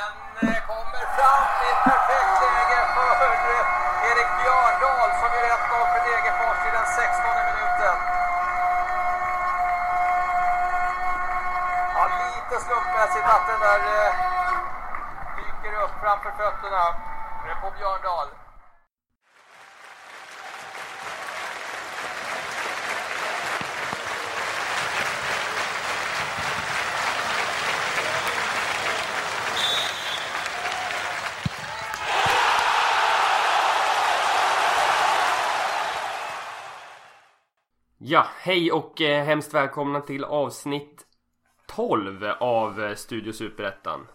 Den eh, kommer fram i ett perfekt läge för eh, Erik Björndal som gör 1-0 för Degerfors i den 16 minuten. Ja, lite slumpmässigt att den där eh, dyker upp framför fötterna på Björndal. Ja, hej och eh, hemskt välkomna till avsnitt 12 av eh, Studio Superettan.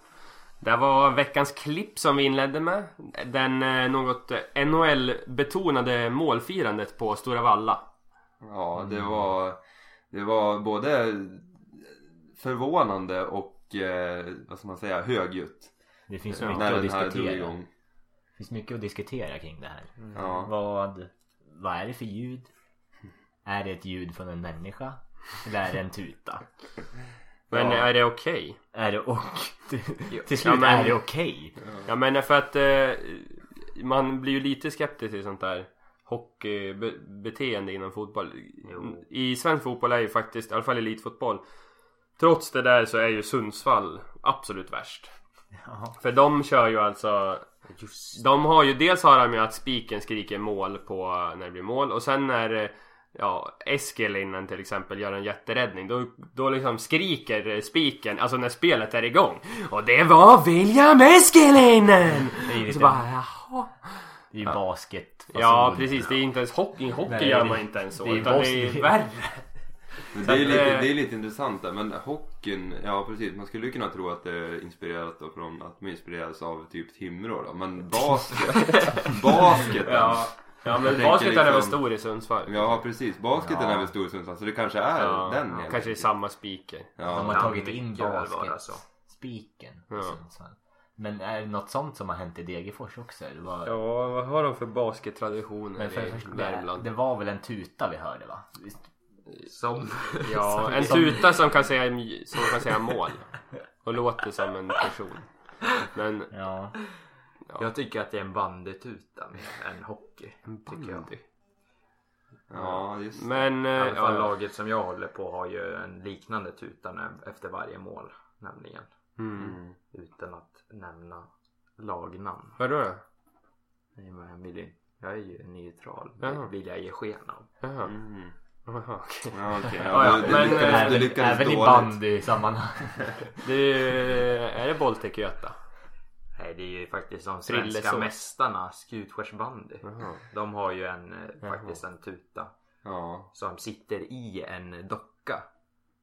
Det var veckans klipp som vi inledde med. Den eh, något NHL-betonade målfirandet på Stora Valla. Ja, det var, det var både förvånande och eh, vad ska man säga, högljutt. Det finns mycket När att den här drog diskutera. igång. Det finns mycket att diskutera kring det här. Ja. Vad, vad är det för ljud? Är det ett ljud från en människa? Eller är det en tuta? Men Ja. är det okej? Är det och... Till Ja, slut men- är det okej? Ja men för att eh, man blir ju lite skeptisk till sånt där hockeybeteende inom fotboll. I svensk fotboll är ju faktiskt, i alla fall elitfotboll. Trots det där så är ju Sundsvall absolut värst. Ja. För de kör ju alltså De har ju, dels har de ju att spiken skriker mål på när det blir mål och sen när eh, Ja, Eskelinen till exempel gör en jätteräddning. Då, då liksom skriker spiken, alltså när spelet är igång. Och det var William Eskelinen! Det är ju Och så bara jaha. Det är ju basket. Ja precis, det är inte ens hockey, hockey Nej, gör man inte ens så det är utan det är värre. Det, är lite, eh, det är lite intressant där, men hockeyn, ja precis, man skulle ju kunna tro att det är inspirerat då från att de inspireras av typ Timrå då, men basket, basketen. Ja, ja men basketen är väl liksom- stor i Sundsvall Ja precis, basketen Ja. är väl stor i Sundsvall så det kanske är Ja, den helt kanske är samma spiker De Ja. har Kan tagit in basket-spiken i Ja. Sundsvall. Men är det något sånt som har hänt i Degerfors också? vad- Ja, vad har de för baskettraditioner för, i för, det, Värmland? det var väl en tuta vi hörde va? Visst? Som... Ja, en som- tuta som kan säga, som kan säga mål. Och låter som en person. Men, Ja. Jag tycker att det är en bandytuta mer än hockey. Tycker jag. bandy. ja, just det. Men, I eh, alla fall ja. laget som jag håller på har ju en liknande tuta efter varje mål. Nämligen. Mm. Utan att nämna lagnamn. Vadå då? Nej, men jag, vill, ju- jag är ju neutral. Det vill jag ge sken av. Jaha. Mm. Jaha, okej. Ja, okej. Ja, ja, Ja, det, men, det, eh, lyckades, det Även, lyckades även i dåligt. bandy-sammanhang. Det är det Baltic Göta? Nej, det är ju faktiskt de svenska mästarna, Skutskärsbandy. Jaha. De har ju en, eh, faktiskt en tuta. Ja. som sitter i en docka.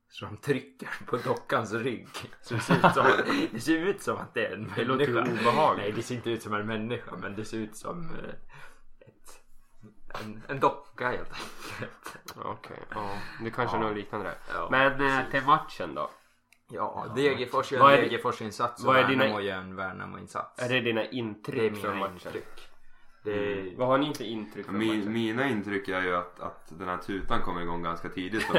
Så de trycker på dockans rygg. Så det ser ut som, det ser ut som att det är en Det låter människa. obehagligt. Nej det ser inte ut som en människa men det ser ut som eh, ett, en, en docka helt enkelt. Okej, ja. Det kanske är något liknande där. Ja, Men eh, precis. till matchen då? Ja, Degerfors gör Vad en är det- Degerfors-insats och vad är dina- Värnamo gör en Värnamo-insats. Är det dina Det är intryck från mina matchen? intryck. Det är, Vad har ni för intryck Min, mina intryck är ju att, att den här tutan kommer igång ganska tidigt.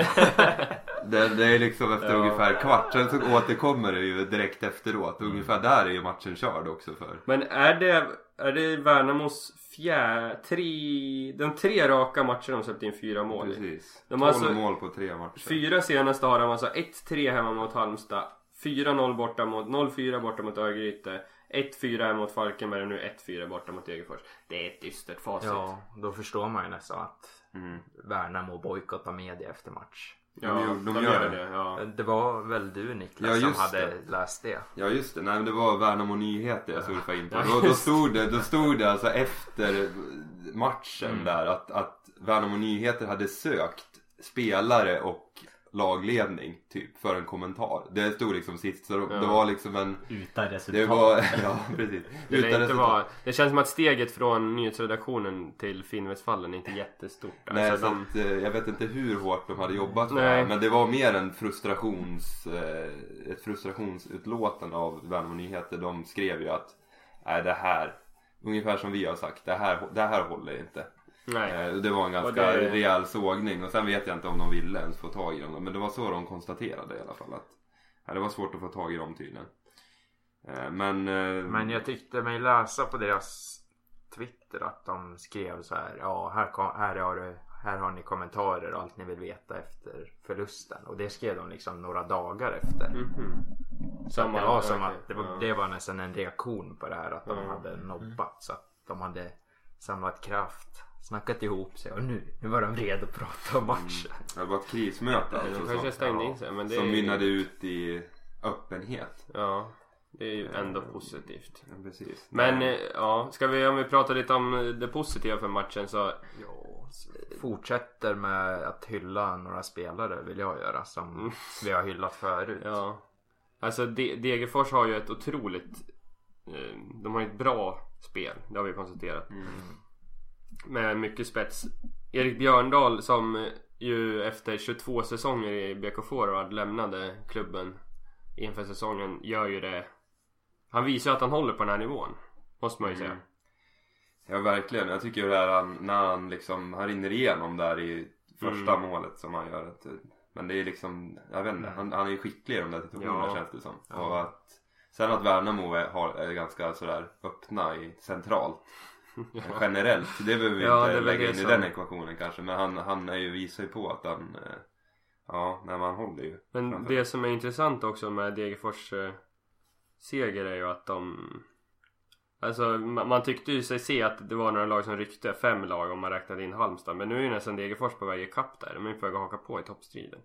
det, det är liksom efter Ja. ungefär kvart, sen så återkommer det ju direkt efteråt. Ungefär där är ju matchen körd också för. Men är det, är det Värnamos fjär, tre, de tre raka matcherna de släppt in fyra mål? Precis. De 12 har alltså- mål på tre matcher. Fyra senaste har de alltså 1-3 hemma mot Halmstad 4-0 borta mot 0-4 borta mot Örgryte 1-4 hemma mot Falkenberg och nu 1-4 borta mot Degerfors. Det är ett dystert facit. ja, då förstår man ju nästan att Mm. Värnamo bojkottar media efter match. Ja, De gör- de gör det. Ja. Det var väl du Niklas Ja, som just hade det. läst det? Ja just det, nej men det var Värnamo Nyheter jag surfade in på. Då, då, stod det, då stod det alltså efter matchen Mm. där att, att Värnamo Nyheter hade sökt spelare och lagledning typ för en kommentar. Det stod liksom sist så det, Ja. det var liksom en Utan resultat. Det var, ja precis. Det, Utan resultat. vara, det känns som att steget från nyhetsredaktionen till Finnvedsfallen är inte jättestort. Nej, Alltså, så de, att, eh, jag vet inte hur hårt de hade jobbat för det Men det var mer en frustrations, eh, ett frustrationsutlåtande av Värnamo Nyheter. De skrev ju att nej det här, ungefär som vi har sagt, det här, det här håller inte. Nej. Eh, Det var en ganska det- rejäl sågning och sen vet jag inte om de ville ens få tag i dem. Men det var så de konstaterade i alla fall att nej, det var svårt att få tag i dem tydligen. Eh, Men, eh, Men jag tyckte mig läsa på deras Twitter att de skrev så här. Ja, här, kom, här, har, du, här har ni kommentarer och allt ni vill veta efter förlusten. Och det skrev de liksom några dagar efter. Mhm. Så att det var som okej. att det var, Ja. det var nästan en reaktion på det här att de Ja. hade nobbat. Så att de hade samlat kraft, snackat ihop sig och nu, nu var de redo att prata om matchen. det var ett krismöte De alltså, kanske som, stängde ja, in sig men det som är mynnade ut i öppenhet. Ja, det är ju ändå positivt. Ja, precis. Men eh, ja, ska vi om vi pratar lite om eh, det positiva för matchen så Ja, fortsätter med att hylla några spelare vill jag göra som Mm. vi har hyllat förut. Ja. Alltså De- Degerfors har ju ett otroligt eh, De har ju ett bra spel. Det har vi konstaterat. Mm. Med mycket spets. Erik Björndal som eh, ju efter 22 säsonger i BK Forward lämnade klubben inför säsongen gör ju det. Han visar ju att han håller på den här nivån. Måste man ju säga. Mm. Ja verkligen. Jag tycker det här när han liksom, han rinner igenom där i första Mm. målet som han gör. Att, men det är liksom, jag vet inte, han, han är ju skicklig i de där situationerna Ja. känns det som. Ja. Och att, sen att Värnamo är, har, är ganska sådär öppna i centralt. Generellt, det behöver vi Ja, inte lägga in i som- den ekvationen kanske. Men han, han är ju, visar ju på att han, eh, ja, när man håller ju. Men framför. det som är intressant också med Degerfors eh, seger är ju att de Alltså man, tyckte ju sig se att det var några lag som ryckte, fem lag om man räknade in Halmstad Men nu är ju nästan Degerfors på väg ikapp där, de är på väg att haka på i toppstriden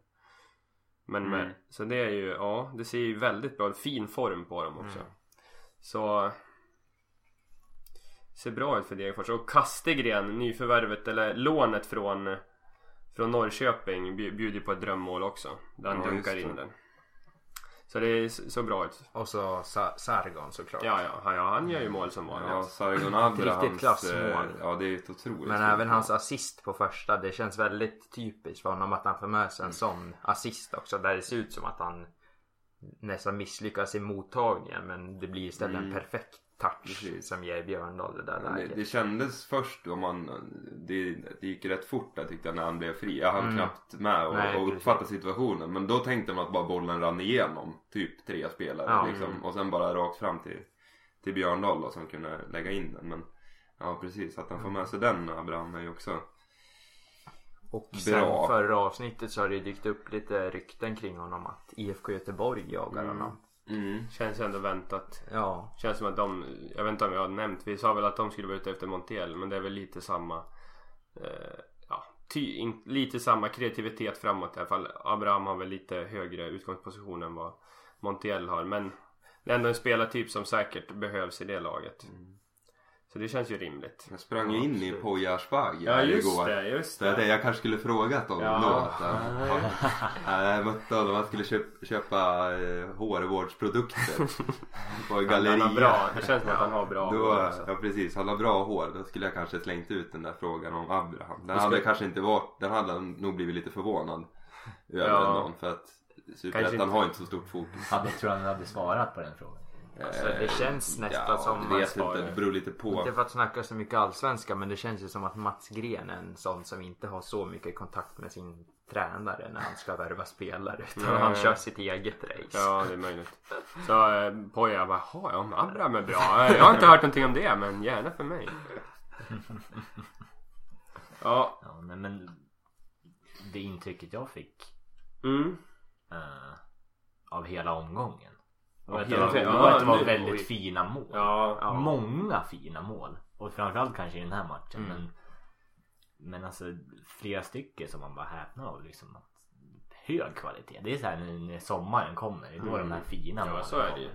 Men med, Mm. så det är ju, ja det ser ju väldigt bra fin form på dem också Mm. Så Ser bra ut för Degerfors och Kastegren, nyförvärvet eller lånet från Från Norrköping bj- bjuder på ett drömmål också Där han Ja, dunkar in det. den Så det s- så bra ut Och så Sa- Sargon såklart. Ja, ja, han, ja, han gör ju mål som vanligt. Ja, Sargon Riktigt Abrahams, klassmål. eh, ja det är ett otroligt Men även mål. hans assist på första, det känns väldigt typiskt för honom att han får med sig en sån assist också. Där det ser ut som att han nästan misslyckas i mottagningen men det blir istället en Mm. perfekt touch som ger Björndal det där Men Det, läget. det kändes först om man det, det gick rätt fort där tyckte jag när han blev fri. Jag hann Mm. knappt med och, Nej, och uppfatta situationen. Men då tänkte man att bara bollen rann igenom typ tre spelare Ja. liksom. Mm. Och sen bara rakt fram till, till Björndal då, som kunde lägga in den. Men ja precis, att han får med sig den Abraham är ju också Och Bra. sen förra avsnittet så har det dykt upp lite rykten kring honom att IFK Göteborg jagar Mm. honom. Mm. Känns ändå väntat. Ja, Känns som att de, jag vet inte om jag har nämnt, vi sa väl att de skulle vara ute efter Montiel men det är väl lite samma eh, Ja, ty, in, lite samma kreativitet framåt i alla fall. Abraham har väl lite högre utgångsposition än vad Montiel har men det är ändå en spelartyp som säkert behövs i det laget. Så det känns ju rimligt. Jag sprang ju Ja, in i absolut. Poya Asbaghi Ja just igår. det, just Så jag, det. jag kanske skulle frågat dem Ja. då. Att, äh, jag mötte honom, han skulle köpa, köpa eh, hårvårdsprodukter på galleria. bra, det känns som att han har bra Då, hår också. ja precis, han har bra hår. Då skulle jag kanske slängt ut den där frågan om Abraham. Den Det hade kanske inte varit, den hade nog blivit lite förvånad över Ja. ändå. För att Superettan har inte så stort fokus. Hade, tror han hade svarat på den frågan? Alltså, det känns nästan ja, som Jag man vet svarar. inte, det beror lite på. Inte för att snacka så mycket allsvenska men det känns ju som att Mats Gren är en sån som inte har så mycket kontakt med sin tränare när han ska värva spelare. Utan Nej. han kör sitt eget race. Ja, det är möjligt. Så eh, Poja bara, jaha, ja, men Abraham är bra. Eh, Jag har inte hört någonting om det, men gärna för mig. Ja, Ja, nej, men det intrycket jag fick mm. eh, av hela omgången Av att det var, ja, var att det var nu- väldigt fina mål. Ja, Ja. Många fina mål. Och framförallt kanske i den här matchen. Mm. Men, men alltså flera stycken som man bara häpnar av. Liksom, att, hög kvalitet. Det är så här när, när sommaren kommer. Det är då Mm. de här fina ja så är det ju.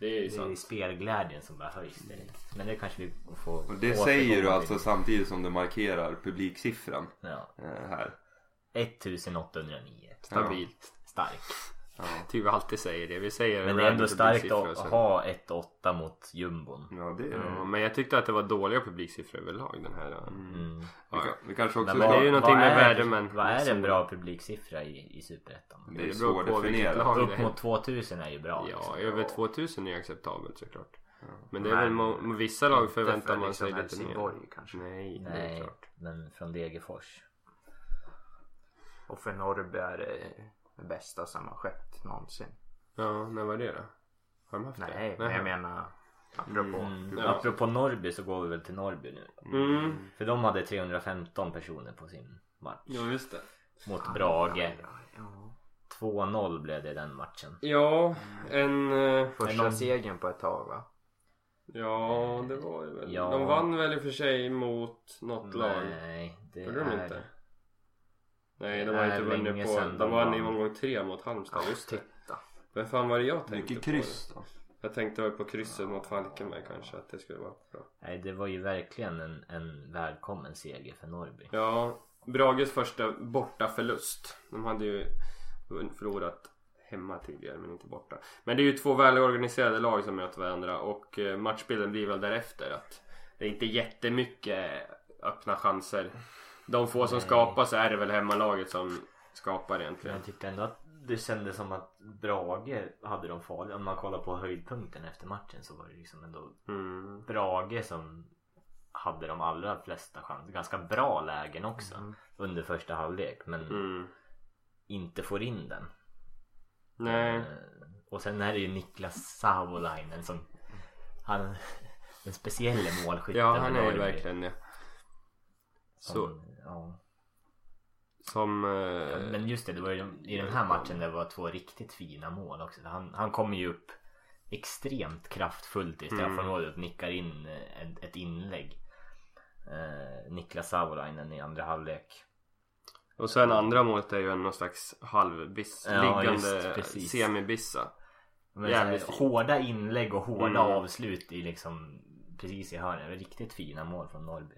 Det är ju Det är spelglädjen som bara höjs direkt. Men det kanske vi får Och det säger du till. alltså samtidigt som du markerar publiksiffran Ja. eh, här. 1809. Stabilt. Stark. Ja. Typ vi alltid säger det. Vi säger Men det är ändå starkt att ha 1-8 mot jumbon. ja, det är Ja, men jag tyckte att det var dåliga publiksiffror överlag den här. Mm. Vi, Ja, kan, vi kanske också Men det är ju någonting med är- värdemen. Vad är en bra publiksiffra i, i Superettan? Det är Det vilket svårdefinierat. lag det Upp är. mot 2000 är ju bra. Ja, liksom. över 2000 är acceptabelt såklart. Men det är Men- väl vissa lag förväntar för man liksom sig lite mer. Kanske. Nej, det är Nej, klart. men från Degerfors. Och för Norrby är det det bästa som har skett någonsin. Ja, när var det då? Har de haft det? Nej, men jag menar apropå. Mm. Ja. Apropå Norrby så går vi väl till Norrby nu. Mm. För de hade 315 personer på sin match. Ja just det. Mot Brage. Ja, ja. 2-0 blev det i den matchen. Ja, en... eh, Första någon- segern på ett tag va? Ja, det var det väl. Ja. De vann väl i och för sig mot något lag. Nej, det Gjorde de är... inte? Nej, de Det har inte vunnit på... De vann i omgång tre mot Halmstad, just det. Titta. Men fan var det jag tänkte Mycket på? kryss då. Jag tänkte väl på krysset mot Falkenberg kanske, att det skulle vara bra. Nej, det var ju verkligen en, en välkommen seger för Norrby. Ja, Brages första borta förlust. De hade ju förlorat hemma tidigare men inte borta. Men det är ju två välorganiserade lag som möter varandra och eh, matchbilden blir väl därefter att det är inte jättemycket öppna chanser. De få som Nej. skapar så är det väl hemmalaget som skapar egentligen. jag tyckte ändå att det kändes som att Brage hade de farliga. Om man kollar på höjdpunkten efter matchen så var det liksom ändå Mm. Brage som hade de allra flesta chanser. Ganska bra lägen också under första halvlek. Men Mm. inte får in den. Nej. Eh, Och sen är det ju Niklas Savolainen som han den speciella målskytten Ja, han är ju verkligen det. Som, Så, ja. som... eh, Men just det, det var ju i den här matchen det var två riktigt fina mål också. Han, han kommer ju upp extremt kraftfullt i straffområdet och nickar in eh, ett, ett inlägg. Eh, Niklas Savolainen i andra halvlek. Och sen andra målet är ju en någon slags halvbiss, Ja, liggande just semibissa. Men Jävligt så här, fint. hårda inlägg och hårda Mm. avslut i liksom precis i hörnet. Riktigt fina mål från Norrby.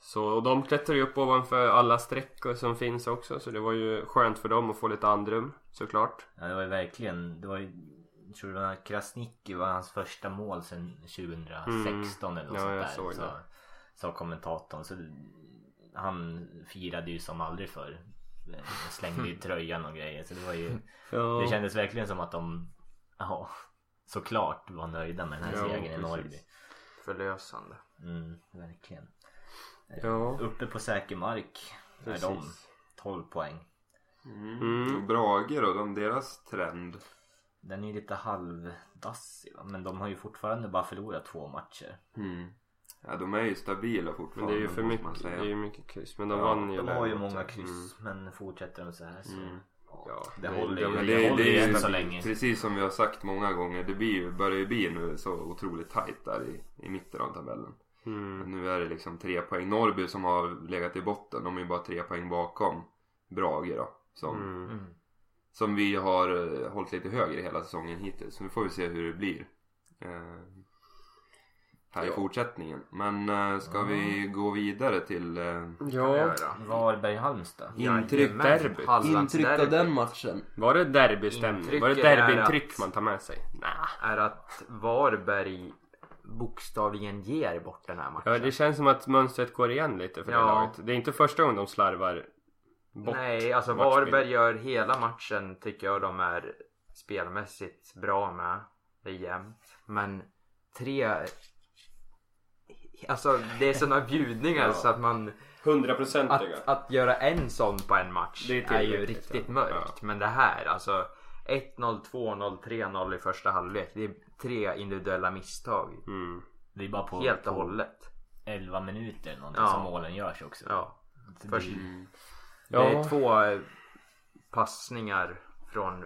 Så och de klättrar ju upp ovanför alla sträckor som finns också så det var ju skönt för dem att få lite andrum såklart. Ja, det var ju verkligen, det var ju jag tror det var Krasniqi var hans första mål sedan 2016 eller något Mm. Ja, jag sånt såg där. det. Så, sa kommentatorn. Så han firade ju som aldrig förr. Slängde ju tröjan och grejer. Så det var ju, Ja. det kändes verkligen som att de, ja, såklart var nöjda med den här Ja, segern i. Norrby. Förlösande. Mm, verkligen. Ja. Uppe på säker mark är Precis. de 12 poäng. Mm. Och Brage då, de, deras trend. Den är ju lite halvdassig? Men de har ju fortfarande bara förlorat två matcher. Mm. Ja, de är ju stabila Men fortfarande. det är ju för mycket, man det är ju mycket kryss. Men de Ja, vann ju De har ju många kryss men fortsätter de så här så Mm. Ja, Det håller ju. men det det, håller det ju är än så länge. Precis som vi har sagt många gånger. Det blir, börjar ju bli nu så otroligt tajt där i, i mitten av tabellen. Mm. Nu är det liksom tre poäng. Norrby som har legat i botten. De är ju bara tre poäng bakom Brage då. Som, Mm. som vi har eh, hållit lite högre hela säsongen hittills. Så vi får ju se hur det blir. Eh, här i Ja. fortsättningen. Men eh, ska vi gå vidare till eh, Ja, Varberg-Halmstad. intryck, intryck av den matchen? var det derbystämning? Var det är derbyintryck man tar med sig? Nej. Är att Varberg bokstavligen ger bort den här matchen. Ja, det känns som att mönstret går igen lite för det Ja. laget. Det är inte första gången de slarvar bort Nej, alltså matchbild. Varberg gör hela matchen tycker jag de är spelmässigt bra med. Det är jämnt. Men tre... Alltså det är sådana bjudningar Ja. så att man... Hundraprocentiga. Att, att göra en sån på en match Det är är, ju riktigt ja. mörkt. Men det här alltså 1-0, 2-0, 3-0 i första halvlek. Det är tre individuella misstag. Mm. Det är bara på, Helt och på hållet. 11 minuter någonting Ja. som målen görs också. Ja. Så Först, det, Det Ja. är två eh, passningar från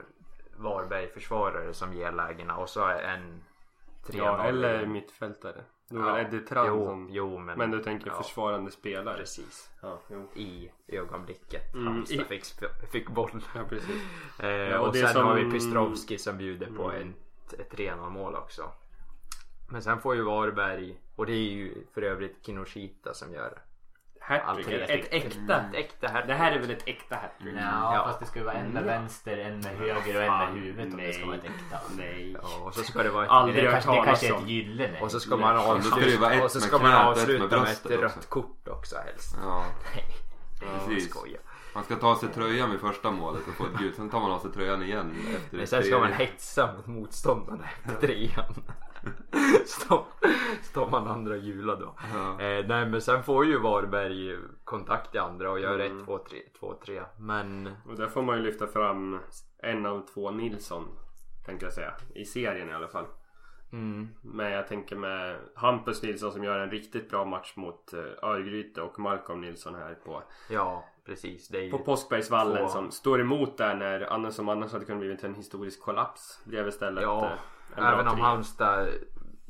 Varberg-försvarare som ger lägena och så är en 3-0. Ja, eller mittfältare. Det var väl Eddie Tran jo, som... jo, men, Men du tänker ja, försvarande spelare? Precis. Ja, jo. I ögonblicket Mm, Halmstad i- fick, fick boll. Ja, precis. Eh, och och det sen som- har vi Pistrovski som bjuder på Mm. en, ett 3-0 mål också. Men sen får ju Varberg, och det är ju för övrigt Kinoshita som gör det. Hattrick. Ett äkta. Ett äkta hattrick. Det här är väl ett äkta hattrick? ja, Ja. fast det ska ju vara en med vänster, en med höger och en med huvudet om det ska vara ett äkta. Nej. Ja, och så ska det vara ett Aldrig Det, hört kanske, det talas kanske är ett gyllene. Och så ska man avsluta, och så ska man avsluta med ett rött kort också helst. Ja, Nej, precis. skoja. Man ska ta av sig tröjan vid första målet och få ett gult. Sen tar man av sig tröjan igen efter Men sen ska man hetsa mot motståndarna efter trean. Så står man andra gula då. Ja. Eh, nej men sen får ju Varberg kontakt i andra och gör Mm. 1-2-3. 2-3. Men Och där får man ju lyfta fram en av två Nilsson. Tänkte jag säga. I serien i alla fall. Mm. Men jag tänker med Hampus Nilsson som gör en riktigt bra match mot eh, Örgryte och Malcolm Nilsson här på, Ja, precis. Det är på Påskbergsvallen Två- som står emot där när annars som annars hade kunnat blivit en historisk kollaps. Blev istället Ja, eh, även om. Halmstad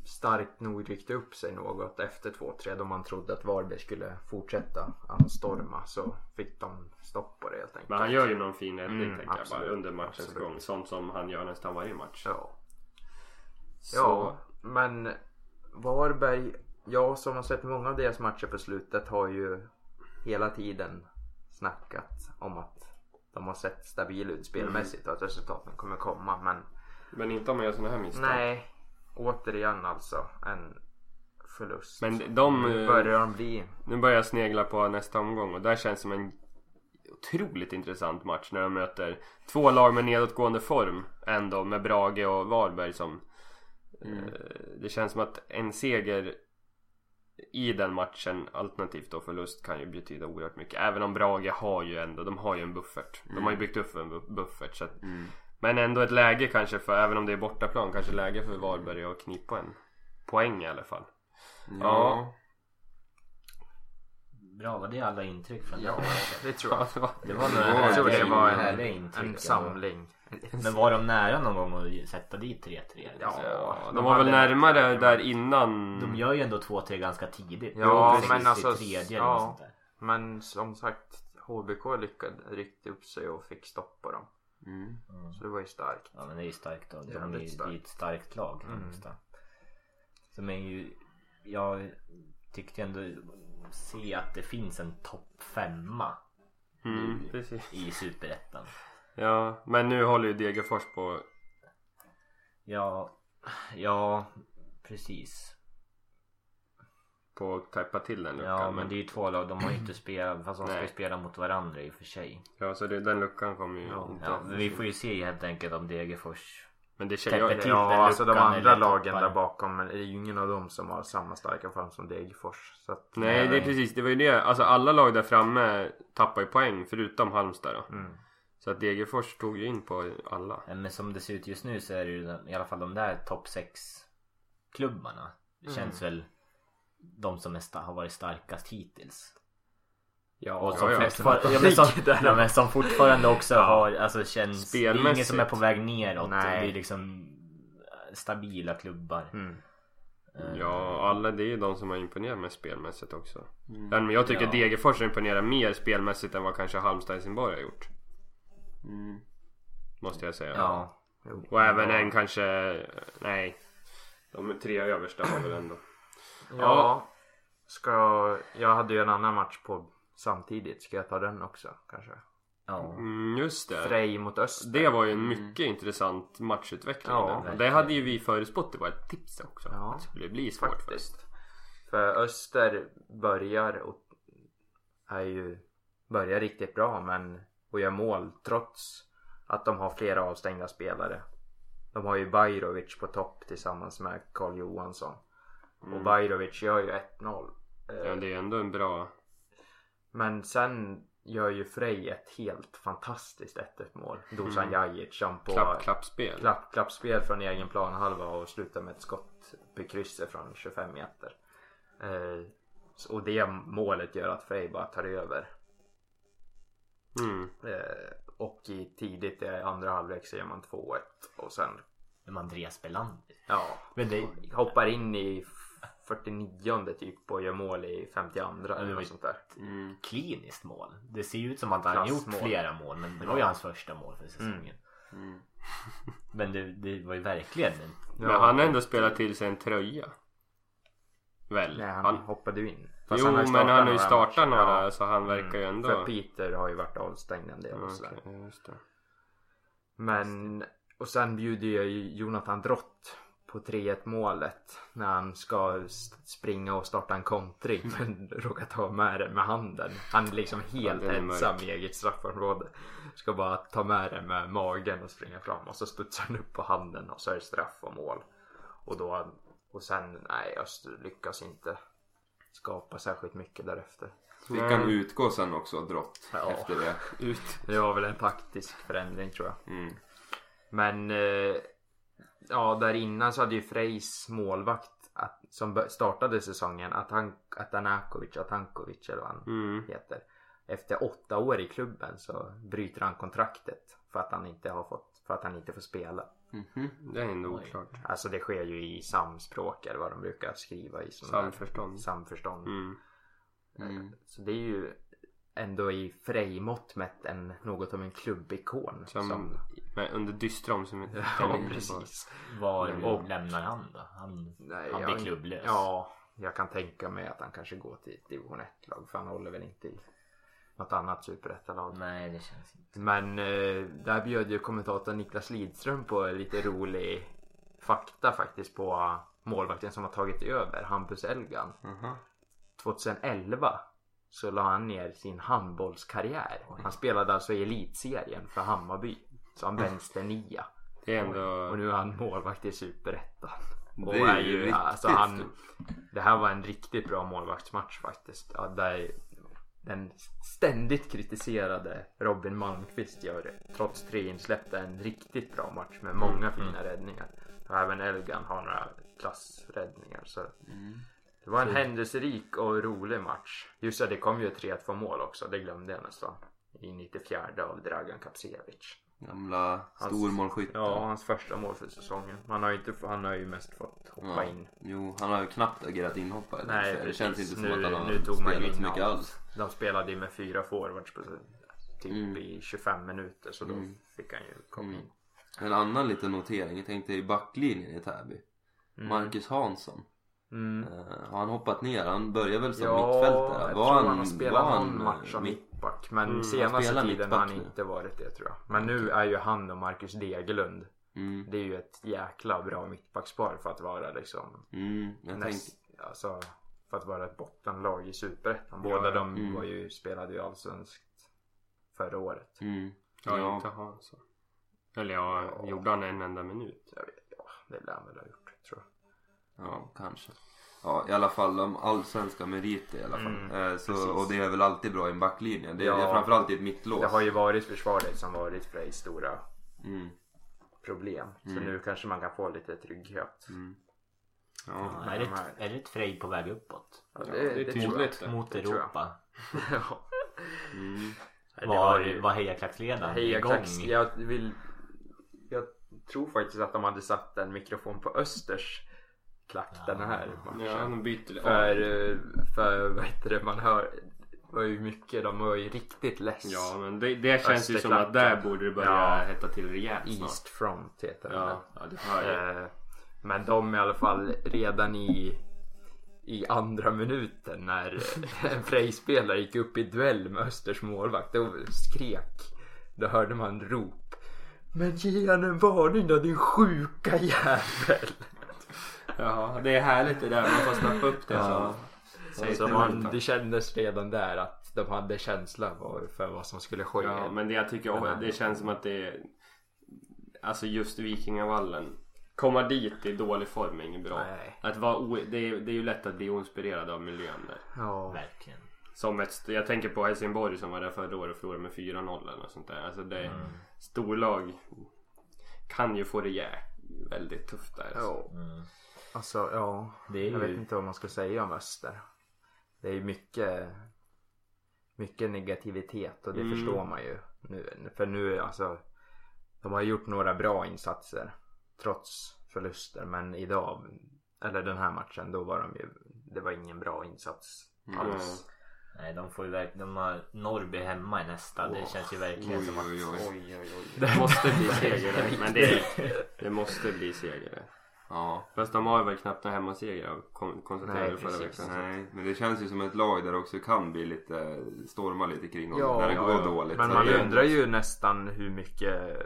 starkt nog ryckte upp sig något efter 2-3 då man trodde att Varberg skulle fortsätta anstorma så fick de stopp på det helt enkelt. Men han gör ju någon fin räddning Mm, tänker jag bara under matchens absolut. gång. Sånt som han gör nästan varje match. Ja. Så, ja, men Varberg, jag som har sett många av deras matcher på slutet har ju hela tiden snackat om att de har sett stabil ut spelmässigt och att resultaten kommer komma men Men inte om man gör såna här misstag. nej, återigen alltså en förlust. Men de, Nu börjar de bli Nu börjar jag snegla på nästa omgång och där känns som en otroligt intressant match när de möter två lag med nedåtgående form ändå med Brage och Varberg som eh, Det känns som att en seger i den matchen alternativt då förlust kan ju betyda oerhört mycket. Även om Brage har ju ändå, de har ju en buffert. De har ju byggt upp en bu- buffert. Så att, Men ändå ett läge kanske för, även om det är bortaplan, kanske läge för Varberg att knipa en poäng i alla fall. Ja. Bra, var det alla intryck från Ja, den? det tror jag. Det var Ja, tror härliga, det var härliga en, intryck. en samling. Men var de nära någon gång att sätta dit 3-3? Ja, Ja, de de var väl närmare där innan. De gör ju ändå 2-3 ganska tidigt. Ja, Jo, men precis, alltså, i tredje eller ja. något sånt där. Men som sagt HBK lyckades ryckte upp sig och fick stopp på dem. Mm. Så det var ju starkt. Ja men det är ju starkt då. Det är De är, ju- starkt. är ett starkt lag. Mm. Som är ju, jag tyckte ändå se att det finns en topp femma Mm, precis. i superettan. Ja, men nu håller ju Degerfors på. Ja, ja precis. På att täppa till den luckan. Ja men det är ju två lag, de har ju inte spelat, fast de ska ju spela mot varandra i och för sig. ja så det, den luckan kommer ju Ja, inte. Ja, men vi får ju se helt enkelt om Degerfors Men det känns jag, till. Ja, den alltså de andra lagen där bakom men det är ju ingen av dem som har samma starka form som Degerfors. Så att, Nej det är precis, det var ju det. Alltså alla lag där framme tappar ju poäng förutom Halmstad då. Mm. Så att Degerfors tog ju in på alla. Men som det ser ut just nu så är det ju i alla fall de där topp 6 klubbarna. Det känns väl de som är har varit starkast hittills. Ja, Och som, ja, ja. fortfar- ja, men som, ja, men som fortfarande också har, alltså känns, det är ingen som är på väg neråt. Nej. Det är liksom stabila klubbar. Mm. Eh, Ja, alla det är ju de som har imponerat med spelmässigt också. Men jag tycker Ja. Degerfors imponerar mer spelmässigt än vad kanske Halmstad Helsingborg har gjort. Mm. Måste jag säga. Ja. Jo. Och även en kanske, nej. De tre översta har väl ändå. Ja. Ska, jag hade ju en annan match på samtidigt. Ska jag ta den också kanske? ja. Mm, just det. Frej mot Öster. Det var ju en mycket intressant matchutveckling. Ja, det hade ju vi förutspått i vårt tips också. Ja, det skulle bli svårt för. Faktiskt. För Öster börjar och är ju börjar riktigt bra men och gör mål trots att de har flera avstängda spelare. De har ju Bajrovic på topp tillsammans med Karl Johansson. Och Bajrovic gör ju 1-0. Eh, Ja, det är ändå en bra... Men sen gör ju Frej ett helt fantastiskt 1-1 mål. Dusan Jajic som på Klapp, klappspel. klapp, klappspel från egen planhalva och slutar med ett skott på krysset från 25 meter. Eh, och det målet gör att Frej bara tar över. Mm. Eh, och i tidigt i andra halvlek så gör man 2-1 och sen Med Andreas Belander. ja, Men det, hoppar in i 49 typ och gör mål i 52 det eller var något sånt där. Mm. kliniskt mål. Det ser ju ut som att han har gjort flera mål men det var ju hans första mål för säsongen. Mm. Men det, det var ju verkligen en, Men han har ändå spelat till sig en tröja. Väl? Nej, han, han... hoppade ju in. Jo, han men han har ju några startat matcher. några Ja. så han verkar ju ändå... För Peter har ju varit avstängd en del Ja, och sådär. okej, just det. Men och sen bjuder jag ju Jonathan Drott på 3-1 målet när han ska springa och starta en kontring men råkar ta med det med handen. Han är liksom helt den är ensam mörk. i eget straffområde. Ska bara ta med det med magen och springa fram och så studsar han upp på handen och så är det straff och mål. Och då och sen nej Öster lyckas inte skapa särskilt mycket därefter. Fick han utgå sen också, drott, Ja. efter det. Ut. Det var väl en taktisk förändring tror jag. Mm. Men eh, ja, där innan så hade ju Frejs målvakt att, som startade säsongen, Atan, Atanakovic, Atankovic eller vad han Mm. heter. Efter åtta år i klubben så bryter han kontraktet för att han inte har fått, för att han inte får spela. Mhm. Det är ändå oklart. Alltså det sker ju i samspråk eller vad de brukar skriva i. Samförstånd. Samförstånd. Mm. Mm. Så det är ju ändå i Frej-mått mätt en, något av en klubbikon. Som, Men under dystra omständigheter. Ja, precis. Var Och- lämnar han då? Han, Nej, han jag- blir klubblös. Ja, jag kan tänka mig att han kanske går till ett division 1-lag för han håller väl inte i något annat superettalag. Nej det känns inte. Men eh, där bjöd ju kommentatorn Niklas Lidström på lite rolig fakta faktiskt på målvakten som har tagit över, Hampus Elgan. Aha. 2011 så la han ner sin handbollskarriär. Han spelade alltså i elitserien för Hammarby. Så han vänster nia. Det är Och ändå... nu är han målvakt i superettan. Och Det är är ju ju, riktigt alltså han. Det här var en riktigt bra målvaktsmatch faktiskt. Ja, där den ständigt kritiserade Robin Malmqvist gör trots tre insläppta en riktigt bra match med många fina räddningar. Och även Elgan har några klassräddningar. Så Det var en händelserik och rolig match. Just det, det kom ju ett 3-2 mål också. Det glömde jag nästan. I 94 av Dragan Kapsevic. Gamla stormålskytten. Ja, hans första mål för säsongen. Han har ju, inte, han har ju mest fått hoppa Ja. in. Jo, han har ju knappt agerat inhoppare. Nej, det känns inte som Nu- att han har nu tog man spelat så mycket alls. De spelade ju med fyra forwards på typ Mm. i 25 minuter så då Mm. fick han ju komma Mm. in. En annan liten notering, jag tänkte i backlinjen i Täby. Marcus Hansson. Mm. Eh, har han hoppat ner? Han började väl som Ja, mittfältare? jag Var tror han, han har spelat han, någon match som eh, mittback. Men Mm, han senaste spelar tiden har han inte varit det tror jag. Men nu är ju han och Marcus Degerlund. Mm, Det är ju ett jäkla bra mittbackspar för att vara liksom mm, jag näst, alltså, för att vara ett bottenlag i superettan. Ja, Båda ja. de Mm. var ju, spelade ju allsvenskt förra året. mm, Ja, ja, inte Hansson. Eller ja, gjorde han en enda minut? Jag vet, ja, det lär han väl ha gjort tror jag. ja, kanske. Ja, i alla fall om allsvenska meriter i alla fall. Mm, eh, så, och det är väl alltid bra i en backlinje. Det är Ja. framförallt i ett mittlås. Det har ju varit försvaret som varit Frejs stora Mm, problem. Så Mm. nu kanske man kan få lite trygghet. mm. Ja, är, det ett, är det ett Frej på väg uppåt? Ja, Ja, det är tror jag. tydligt. det. Mot det tror jag. Europa? Ja. mm. Det Var, var ju- var hejaklacksledaren Heja igång? Klacks. Jag vill... Jag tror faktiskt att de hade satt en mikrofon på Östers klack den här matchen. Ja, de byter För, eh, för vad heter det, man hör... Det var ju mycket, de var ju riktigt less. Ja, men det, det känns ju som att där borde det börja Ja. hetta till rejält snart. East Front heter den. Ja, ja, det hör jag. Eh, Men de i alla fall redan i i andra minuten när en Frej-spelare gick upp i duell med Östers målvakt och skrek. Då hörde man rop. Men ge han en varning då din sjuka jävel. Ja, det är härligt det där. Man får snappa upp det. Ja. Så. Säg Så till man, det kändes redan där att de hade känsla för, vad som skulle ske. Ja, men det jag tycker om, det känns som att det är Alltså just Vikingavallen Komma dit i dålig form är inget bra. Nej. Att vara o, det, är, det är ju lätt att bli oinspirerad av miljön där. Ja. Verkligen. Som ett, jag tänker på Helsingborg som var där förra året och förlorade med 4-0 eller något sånt där. Alltså det Mm. storlag kan ju få det jä- väldigt tufft där. Alltså. Ja. Mm. Alltså ja. Det är Jag vet ju... inte vad man ska säga om Öster. Det är ju mycket, mycket negativitet och det Mm. förstår man ju. Nu, för nu alltså, de har gjort några bra insatser trots förluster. Men idag, eller den här matchen, då var de ju, det var ingen bra insats alls. Nej, de får ju verkligen... De har Norrby hemma i nästa. Det känns ju verkligen Oj, som att... oj, oj. Oj. Det måste bli seger där. Men det, det måste bli seger där. Ja. Fast de har väl knappt några hemmasegrar kon- konstaterade Nej, vi förra veckan. Nej, men det känns ju som ett lag där det också kan bli lite, storma lite kring Ja, när det ja, går ja. dåligt. Men man undrar ju nästan hur mycket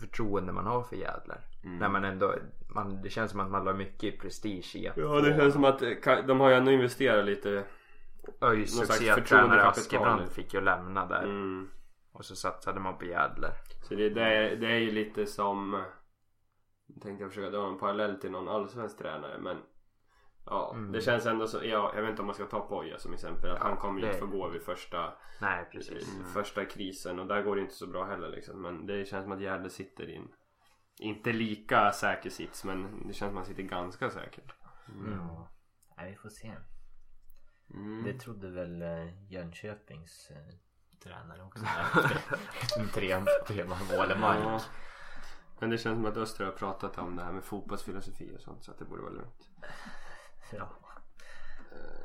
förtroende man har för Jädlar. Mm. När man ändå, man, det känns som att man la mycket prestige i att Ja det känns som att de har ju ändå investerat lite. ÖIS succétränare. Askebrand fick ju lämna där. Mm. Och så satsade man på Jädlar. Så det, det, är, det är ju lite som jag tänkte jag försöka dra en parallell till någon allsvensk tränare men Ja Mm. det känns ändå så, ja, jag vet inte om man ska ta Poja som exempel att Ja, han kommer ju inte få gå vid första Nej precis. första krisen och där går det inte så bra heller liksom men det känns som att Gärde sitter i en inte lika säker sits men det känns som man sitter ganska säkert. Ja. Nej, vi får se. Mm. Det trodde väl eh, Jönköpings eh, tränare också. En tre, tre målemark. Ja. Men det känns som att Öster har pratat om det här med fotbollsfilosofi och sånt så att det borde vara lugnt. Ja.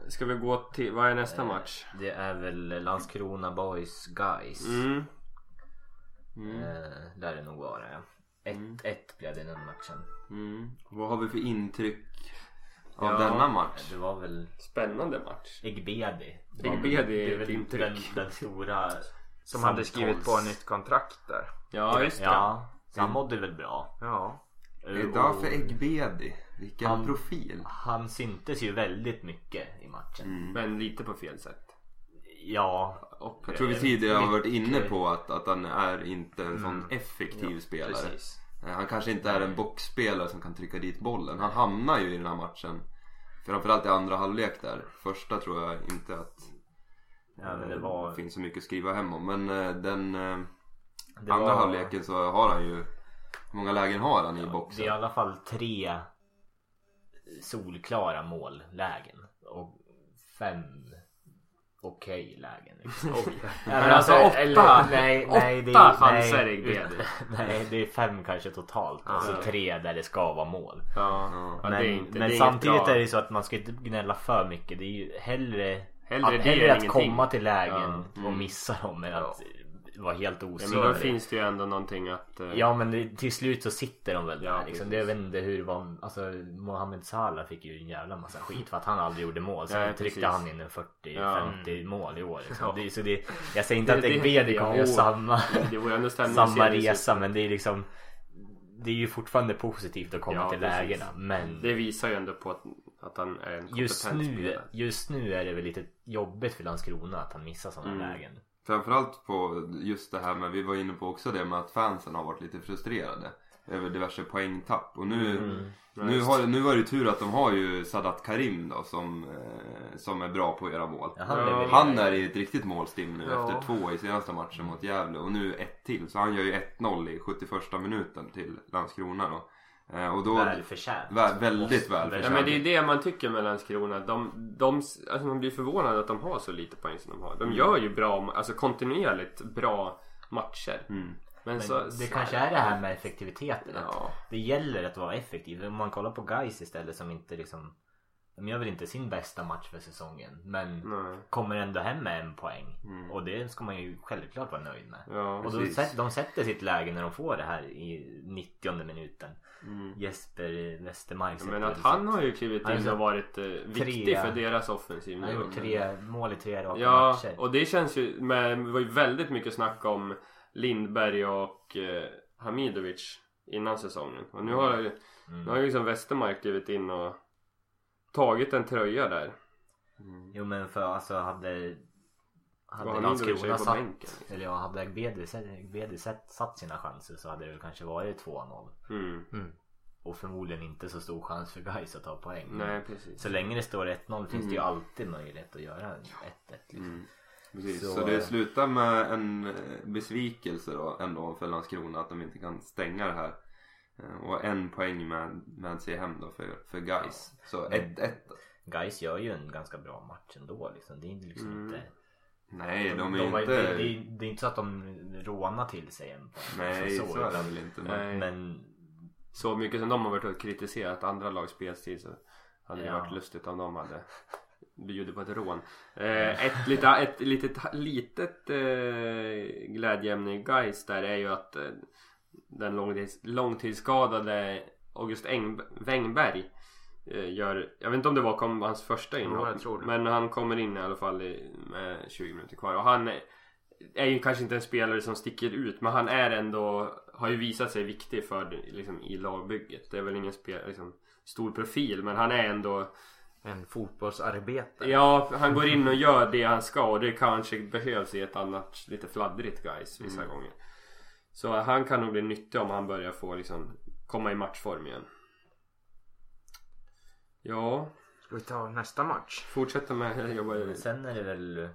Ska vi gå till, vad är nästa match? Det är väl Landskrona Boys Guys. Mm. Mm. Eh, lär det nog vara ja. 1-1 blev det i den matchen. Mm. Vad har vi för intryck av Ja, denna match? Det var väl Spännande match. Egbedi. Egbedi är ett väl intryck. Den, den stora Som hade skrivit på nytt kontrakt där. Ja just det. Ja, så han mådde väl bra. Ja. Idag för Egbedi. Vilken Han- profil. Han syntes ju väldigt mycket i matchen. Mm. Men lite på fel sätt. Ja, Och, Jag tror vi tidigare har varit inne på att, att han är inte en sån effektiv spelare. precis. Eh, Han kanske inte är en boxspelare som kan trycka dit bollen. Han hamnar ju i den här matchen. Framförallt i andra halvlek där. Första tror jag inte att Ja, det var... finns så mycket att skriva hem om. Men eh, den eh, Det andra var, halvleken så har han ju Hur många lägen har han i Det är boxen? i alla fall tre solklara mållägen. Och fem okej lägen. Liksom. Men alltså åtta, eller- nej, nej, det är- åtta chanser nej, i Egbedi. Nej, det är fem kanske totalt. Ja. tre där det ska vara mål. Ja. Ja. Ja, men det är inte, men det är samtidigt bra. är det så att man ska inte gnälla för mycket. Det är ju hellre, Hellre att, det hellre att komma till lägen Ja, och missa dem än att vara helt Ja, osynlig. men då finns det ju ändå någonting att... eh, Ja men det, till slut så sitter de väl där Ja, liksom. jag vet inte hur det var. Alltså Mohamed Salah fick ju en jävla massa skit för att han aldrig gjorde mål. Sen Nej, tryckte precis. han in en 40-50 Ja. mål i år. Liksom. Ja. Det, så det, jag säger inte att Egbedi kommer ja, göra samma, samma resa men det är liksom Det är ju fortfarande positivt att komma Ja, till precis. lägena men Det visar ju ändå på att, att han är en kompetent just nu, spelare. just nu är det väl lite jobbigt för Landskrona att han missar sådana Mm. lägen. Framförallt på just det här med, vi var inne på också det med att fansen har varit lite frustrerade över diverse poängtapp. Och nu, Mm. nu, har, nu var det ju tur att de har ju Sadat Karim då som, eh, som är bra på att göra mål. Ja, han Ja, Han är i ett riktigt målstim nu Ja. efter två i senaste matchen mot Gävle och nu ett till. Så han gör ju 1-0 i 71 minuten till Landskrona då. Eh, och då Välförtjänt. Vä- väldigt välförtjänt. Ja men det är det man tycker med Landskrona. De, de, alltså man blir förvånad att de har så lite poäng som de har. De gör ju bra, alltså kontinuerligt bra matcher. Mm. Men, Men så, det kanske är det här med effektiviteten. Ja. Det gäller att vara effektiv. Om man kollar på guys istället som inte liksom De gör väl inte sin bästa match för säsongen. Men Nej. kommer ändå hem med en poäng. Mm. Och det ska man ju självklart vara nöjd med. Ja, och sätt, de sätter sitt läge när de får det här i 90 minuten. Mm. Jesper Westermark Men att han har ju klivit in och varit eh, viktig för deras offensiv Han har gjort tre mål i tre raka Ja, matcher. och det känns ju, med, det var ju väldigt mycket snack om Lindberg och eh, Hamidovic innan säsongen. Och nu har, Mm. nu har ju liksom Westermark klivit in och tagit en tröja där. Jo men för alltså hade hade Landskrona satt, bänken. eller ja, hade sett- satt sina chanser så hade det väl kanske varit 2-0. Mm. Och förmodligen inte så stor chans för guys att ta poäng. Nej precis. Så länge det står 1-0 finns det ju Mm. alltid möjlighet att göra 1-1 liksom. Mm. Precis. Så- Så, det slutar med en eh, besvikelse då ändå för Landskrona att de inte kan stänga det här. Eh, Och en poäng med, med sig hem då för, för guys. Så 1-1. Guys gör ju en ganska bra match ändå liksom. Det är inte liksom Mm. inte Nej, de är de var- inte... det, det, är- det är inte så att de rånar till sig en poäng. Nej, så, så är det väl inte. Men... Men Så mycket som de har varit och kritiserat andra lags spelstid så hade det Ja. varit lustigt om de hade bjudit på ett rån. Eh, ett, lite, ett litet, litet eh, glädjeämne i Gais där är ju att eh, den långtids, långtidsskadade August Eng, Wengberg eh, gör, jag vet inte om det var kom, hans första inhopp det. men han kommer in i alla fall i, med 20 minuter kvar och han är, är ju kanske inte en spelare som sticker ut men han är ändå har ju visat sig viktig för liksom, i lagbygget. Det är väl ingen spel, liksom, stor profil men han är ändå En fotbollsarbetare. Ja, han går in och gör det han ska och det kanske behövs i ett annat lite fladdrigt guys vissa gånger. Så han kan nog bli nyttig om han börjar få liksom komma i matchform igen. Ja, Ska vi ta nästa match? fortsätta med jobba sen är det väl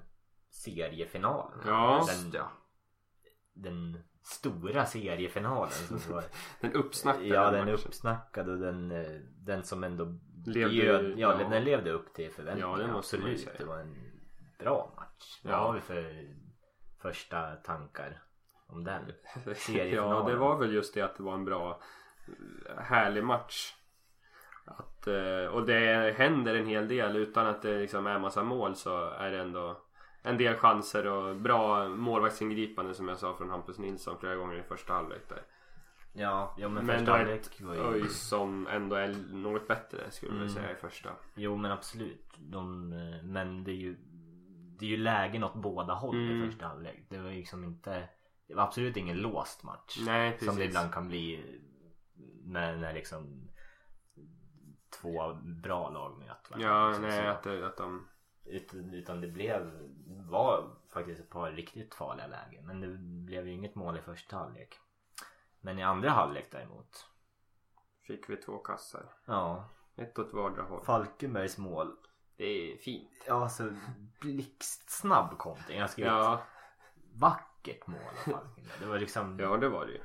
seriefinalen. Ja. Den, Ja. den stora seriefinalen. Som var, Den uppsnackade ja den matchen. uppsnackad och den, eh, den som ändå Levde- bjöd, ja, ja. den levde upp till förväntningarna. Ja, ju absolut. Det var en bra match. Vad Ja. har vi för första tankar om den? Ja, Seriefinalen. det var väl just det att det var en bra eh, härlig match. Att, eh, och det händer en hel del utan att det liksom är massa mål så är det ändå en del chanser och bra målvaktsingripande som jag sa från Hampus Nilsson flera gånger i första halvlek där. Ja, ja men, Men första halvlek var ju... ÖIS som ändå är något bättre skulle jag Mm. säga i första. Jo men absolut. De, eh, men det är ju Det är ju lägen åt båda håll Mm. i första halvlek. Det var ju liksom inte Det var absolut ingen låst match. Nej. Som det ibland kan bli när, när liksom Två bra lag möter varandra, Ja, liksom nej att, det- att de... utan, utan det blev Var faktiskt ett par riktigt farliga lägen. Men det blev ju inget mål i första halvlek. Men i andra halvlek däremot. Fick vi två kassar. Ja. Ett åt vardera håll. Falkenbergs mål. Det är fint. Ja, alltså blixtsnabb kontring. Jag skrev Ja, vackert mål av Falkenberg. Det var liksom... ja det var det ju.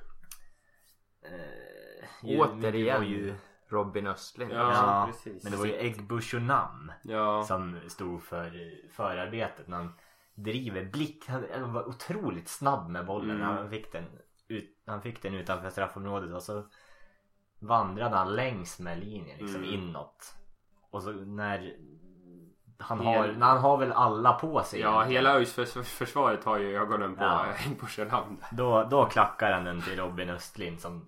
Eh, ju- Återigen. Det var ju, Robin Östling. Ja, ja, precis. men det var ju Egbushonam Ja. som stod för förarbetet. När han driver blick. Han, han var otroligt snabb med bollen. Mm. Han, fick den ut, han fick den utanför straffområdet och så vandrade han längs med linjen liksom Mm. inåt. Och så när han Hel- har, när han har väl alla på sig. Ja, egentligen. hela ÖIS förs- försvaret har ju ögonen på Ja. Då, då klackar han den till Robin Östlind som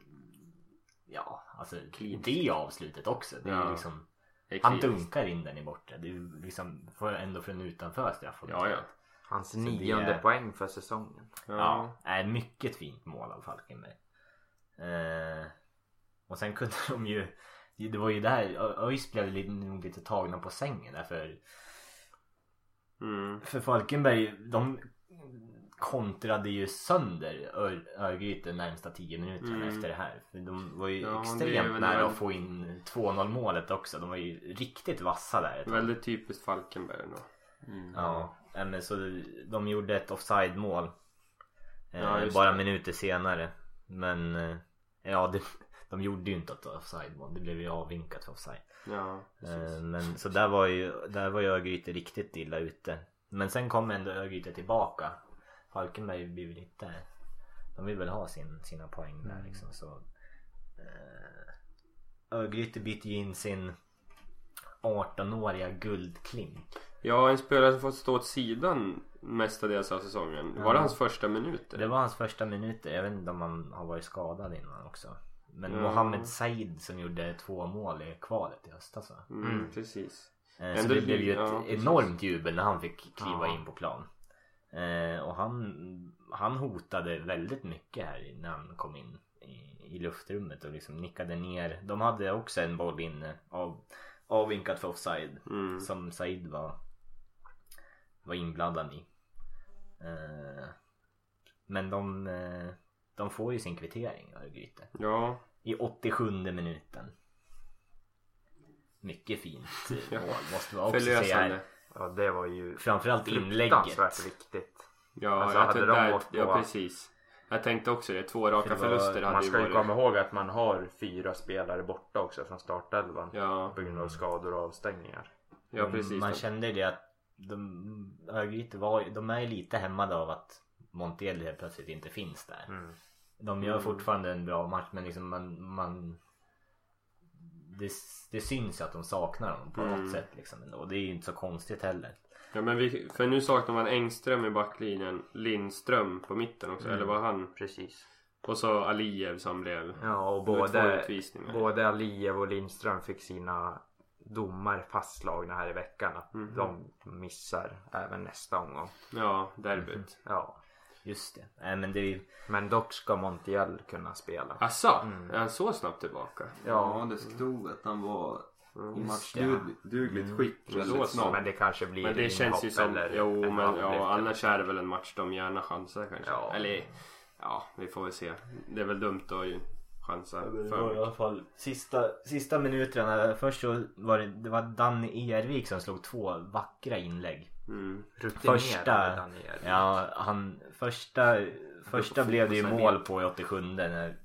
Ja, alltså det avslutet också. Det är Ja. liksom Det är Han dunkar in den i bortre. Det är liksom för- ändå från utanför straffområdet. Ja, ja. Hans nionde är- poäng för säsongen. Ja. Ja, är mycket fint mål av Falkenberg. Eh, och sen kunde de ju Det var ju där Ö- ÖIS blev lite, nog lite tagna på sängen därför Mm. För Falkenberg de kontrade ju sönder Ör- Örgryte närmsta 10 minuterna Mm. efter det här. För de var ju Ja, det extremt väl nära väl- att få in 2-0 målet också. De var ju riktigt vassa där. Väldigt typiskt Falkenberg ändå. Ja, nej, men så de gjorde ett offside mål. Eh, Ja, just bara det. minuter senare. Men eh, ja, det, de gjorde ju inte ett offside mål. Det blev ju avvinkat för offside. Ja, precis. Eh, men så där var ju, där var ju Örgryte riktigt illa ute. Men sen kom ändå Örgryte tillbaka. Falkenberg blir ju lite De vill väl ha sin, sina poäng där liksom så eh, Örgryte byter ju in sin 18-åriga Guldklink. Ja, en spelare som fått stå åt sidan mestadels av säsongen. Var det hans första minuter? Det var hans första minuter. Jag vet inte om han har varit skadad innan också. Men Ja. Mohamed Said som gjorde två mål i kvalet i höstas va? Mm, precis. Eh, Så Ändå det blev ju ett ja, enormt jubel när han fick kliva Ja. in på plan. Eh, och han, han hotade väldigt mycket här när han kom in i, i luftrummet och liksom nickade ner. De hade också en boll inne av, avvinkat för offside Mm. som Said var, var inblandad i. Eh, men de, eh, de får ju sin kvittering Örgryte. Ja, I 87 minuten. Mycket fint Ja. mål måste man också säga. Ja, det var ju Framförallt inlägget. fruktansvärt viktigt. Ja, Alltså, jag hade de där, åkt ja precis. Jag tänkte också det. Två raka För det var- förluster hade Man ska ju varit... komma ihåg att man har fyra spelare borta också från startelvan. Ja, På grund av skador och avstängningar. ja precis. Man kände det att de, Örgryte var, de är lite hämmade av att Montiel helt plötsligt inte finns där. Mm. De gör Mm. fortfarande en bra match men liksom man, man det, det syns ju att de saknar honom på Mm. något sätt liksom ändå. Och det är ju inte så konstigt heller. Ja men vi, för nu saknar man Engström i backlinjen, Lindström på mitten också, Mm. eller var han? Precis. Och så Aliyev som blev... Ja, och både, både Aliyev och Lindström fick sina domar fastslagna här i veckan. Att Mhm. de missar även nästa omgång. Ja, derbyt. Ja. Just det. Nej men det är ju Men dock ska Montiel kunna spela. Asså? Mm. Är han så snabbt tillbaka? Ja, det stod att han var i matchdugligt skick Mm. väldigt Så- snart. Men det kanske blir Men det känns ju som... eller Jo en men ja, annars är det väl en match de gärna chansar kanske. Ja. Eller ja, vi får väl se. Det är väl dumt att ju chansa Det var i för alla fall sista, sista minuterna. Först så var det, det var Danny Ervik som slog två vackra inlägg. Mm. Första, Daniel. ja han, första Första blev det ju mål på i 87 när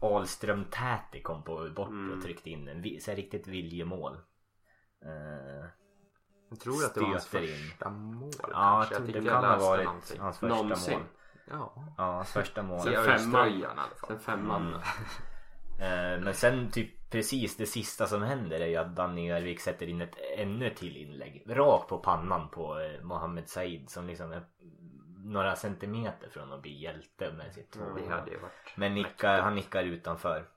Ahlström Täti kom på bort Mm. och tryckte in en så här riktigt viljemål. Eh, Jag tror att det var hans Stöter in. första mål ja, jag kanske. tror tycker det jag kan ha varit någonting. hans första Någonsin. mål. Ja. Ja, hans första mål. Sen femman. Sen femman. Mm. Eh, Men sen typ precis det sista som händer är ju att Danny Örvik sätter in ett ännu till inlägg. Rakt på pannan på eh, Mohammed Said som liksom är några centimeter från att bli hjälte med sitt Det 2 hade ju varit Men nickar, han nickar utanför.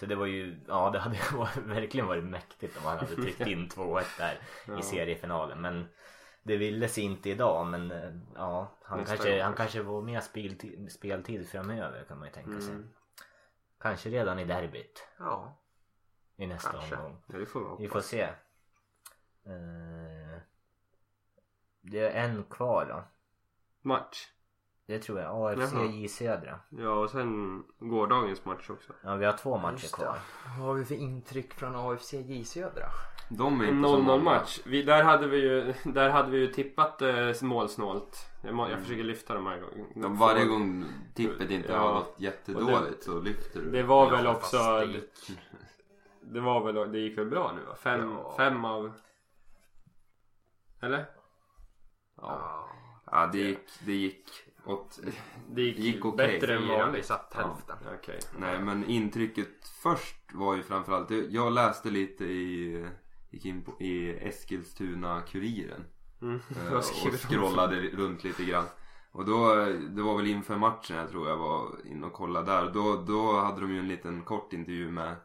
Så det var ju, ja det hade varit, verkligen varit mäktigt om han hade tryckt in 2-1 där i seriefinalen. Men det ville sig inte idag men eh, ja han Nästa kanske, han kanske får mer speltid, speltid framöver kan man ju tänka sig. Mm. Kanske redan i derbyt Ja. i nästa Kanske. omgång. Ja, det får vi Vi hoppas. får se. Eh, det är en kvar då. Match. Det tror jag. AFC Jaha. J Södra. Ja och sen gårdagens match också. Ja vi har två matcher Just det. kvar. Vad har vi för intryck från AFC J Södra? De är En inte så 0-0 många. match. Vi, där, hade vi ju, där hade vi ju tippat eh, målsnålt. Jag, må, jag försöker lyfta de här gångerna. Varje gång tippet inte Ja. har gått jättedåligt så lyfter du. Det var Ja, väl också... det Det var väl, det gick väl bra nu va? Fem, Ja. fem av... Eller? Ja. Ja. Ja, det gick, det gick åt... Det gick, gick okej. bättre än Fyra, vi vanligt. satt hälften. Okej. Nej men intrycket först var ju framförallt, jag läste lite i, gick in på, i Eskilstuna-Kuriren. Mm. Eh, och scrollade runt lite grann. Och då, det var väl inför matchen jag tror jag var inne och kollade där. Då, då hade de ju en liten kort intervju med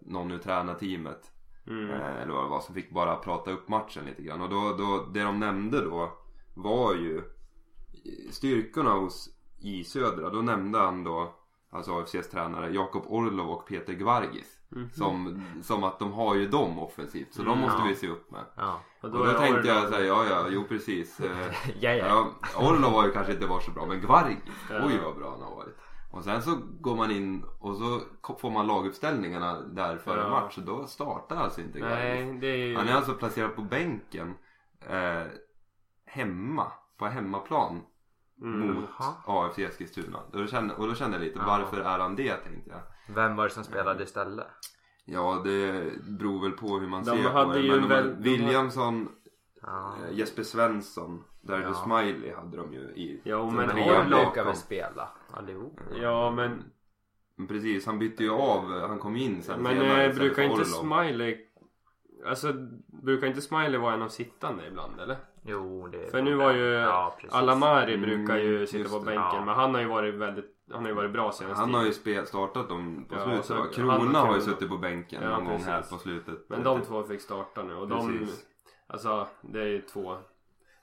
någon ur tränarteamet. Mm. Eh, Eller vad det var som fick bara prata upp matchen lite grann. Och då, då, det de nämnde då var ju styrkorna hos i Södra. Då nämnde han då Alltså AFCs tränare Jakob Orlov och Peter Gvargis. Mhm. Som, som att de har ju dem offensivt. Så de måste Ja. vi se upp med. Ja. Och Och då tänkte jag Orlov- säga, ja ja, jo precis. Eh, Ja, ja. Orlov har ju kanske inte varit så bra, men Gvargis, Ja. oj vad bra han har varit. Och sen så går man in och så får man laguppställningarna där före Ja. match och då startar alltså inte Gvargis. Nej, det är ju... Han är alltså placerad på bänken eh, hemma, på hemmaplan Mm. mot. AFC Eskilstuna. Och då, kände, och då kände jag lite, Ja. varför är han det tänkte jag. Vem var det som spelade istället? Ja, det beror väl på hur man De ser på hade det. ju Men väl- Williamson, Ja. eh, Jesper Svensson, Dario Ja. Smiley hade de ju i. Ja, men Orlov ska väl spela allihop? Ja, men... Precis, han bytte ju av, han kom in sen Men senare eh, brukar inte. Smiley... Alltså, brukar inte Smiley vara en av sittande ibland eller? Jo, det För nu var ju Ja. Alamari Mm, brukar ju sitta just på bänken Ja. men han har ju varit väldigt Han har ju varit bra senast Han har ju spel, startat dem på Ja, slutet så han Krona har ju suttit på bänken Ja, någon gång här på slutet. Men de två fick starta nu och de Precis. Alltså det är ju två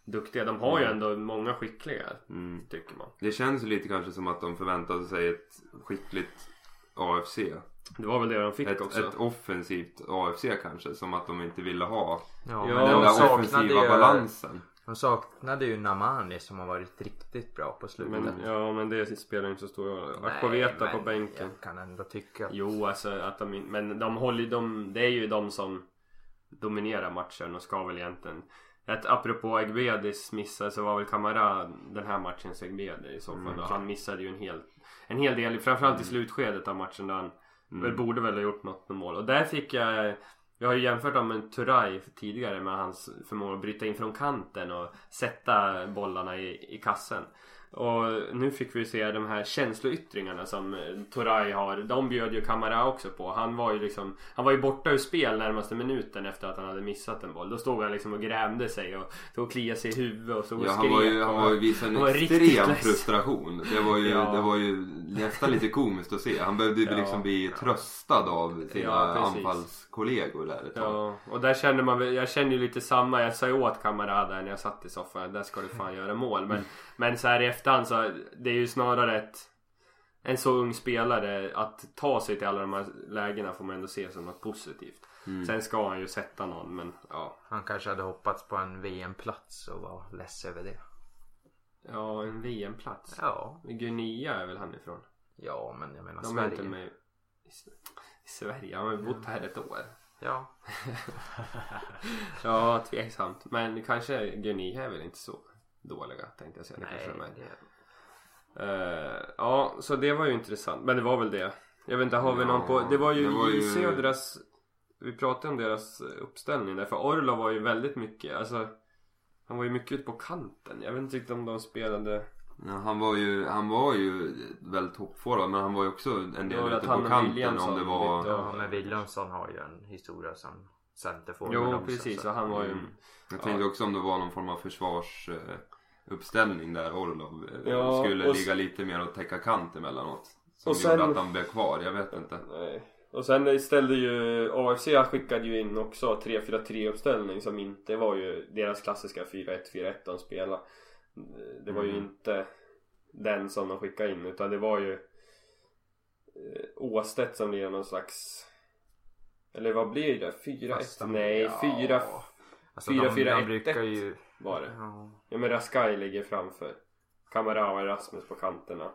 Duktiga, de har ju ändå många skickliga Mm. tycker man Det känns ju lite kanske som att de förväntade sig ett skickligt AFC. Det var väl det de fick Ett, också ett offensivt AFC kanske. Som att de inte ville ha Ja, men den de där offensiva ju, balansen. De saknade ju Namani som har varit riktigt bra på slutet. men, Ja men det spelar ju inte så stor roll Akpoveta på bänken Jag kan ändå tycka att Jo alltså att de Men de håller ju de Det är ju de som Dominerar matchen och ska väl egentligen ett, apropå Egbedis missar så var väl Kamara den här matchens Egbedi i så fall. Mm, och han missade ju en hel, en hel del, framförallt i slutskedet av matchen där han Mm. väl borde väl ha gjort något med mål. Och där fick jag jag har ju jämfört honom med Turay tidigare med hans förmåga att bryta in från kanten och sätta bollarna i, i kassen. Och nu fick vi se de här känsloyttringarna som eh, Turay har. De bjöd ju Kamara också på. Han var ju liksom Han var ju borta ur spel närmaste minuten efter att han hade missat en boll. Då stod han liksom och grämde sig och stod och kliade sig i huvudet och stod och Ja, skrek. han var ju, han var ju visade en extrem frustration. Det var, ju, Ja. det var ju nästan lite komiskt att se. Han behövde ju Ja. liksom bli tröstad av sina Ja, anfallskollegor där ett tag. Ja, och där kände man jag kände ju lite samma, jag sa ju åt Kamara där när jag satt i soffan, där ska du fan göra mål. Men, men så här efterhand så, det är ju snarare ett, en så ung spelare, att ta sig till alla de här lägena får man ändå se som något positivt. Mm. Sen ska han ju sätta någon, men ja. han kanske hade hoppats på en VM-plats och var less över det. Ja, en VM-plats. Ja, Guinea är väl han ifrån? ja men jag menar De är inte Sverige. med i, i Sverige, han har ju bott här ett år. Ja, Ja, tveksamt. Men kanske Guinea är väl inte så dåliga tänkte jag säga. Det nej. kanske. Det, Eh, ja, så det var ju intressant. Men det var väl det. Jag vet inte, har vi Ja, någon på... Det var ju det var i ju- Södras... Vi pratade om deras uppställning där. För Orlov var ju väldigt mycket, alltså... Han var ju mycket ute på kanten. Jag vet inte riktigt om de spelade... Ja, han var ju, han var ju väl toppforward men han var ju också en del ute på och kanten om det var... Ja, men Williamson har ju en historia som centerforward Jo, också, precis. så- Och han var ju... Mm. Jag tänkte också om det var någon form av försvarsuppställning där Orlov eh, Ja, skulle och- ligga lite mer och täcka kant emellanåt. Som Och gjorde sen- att han blev kvar, jag vet inte. Nej. Och sen ställde ju AFC skickade ju in också 3-4-3 uppställning som inte var ju deras klassiska 4-1-4-1 de spelade. Det var ju Mm. inte den som de skickade in utan det var ju eh, Åstedt som blir någon slags eller vad blir det? 4-1? Fast de- Nej, ja. 4 Alltså, Fyra, de, fyra, de ett, brukar ju... var det. Ja. Ja men Raskai ligger framför. Kamara och Erasmus på kanterna.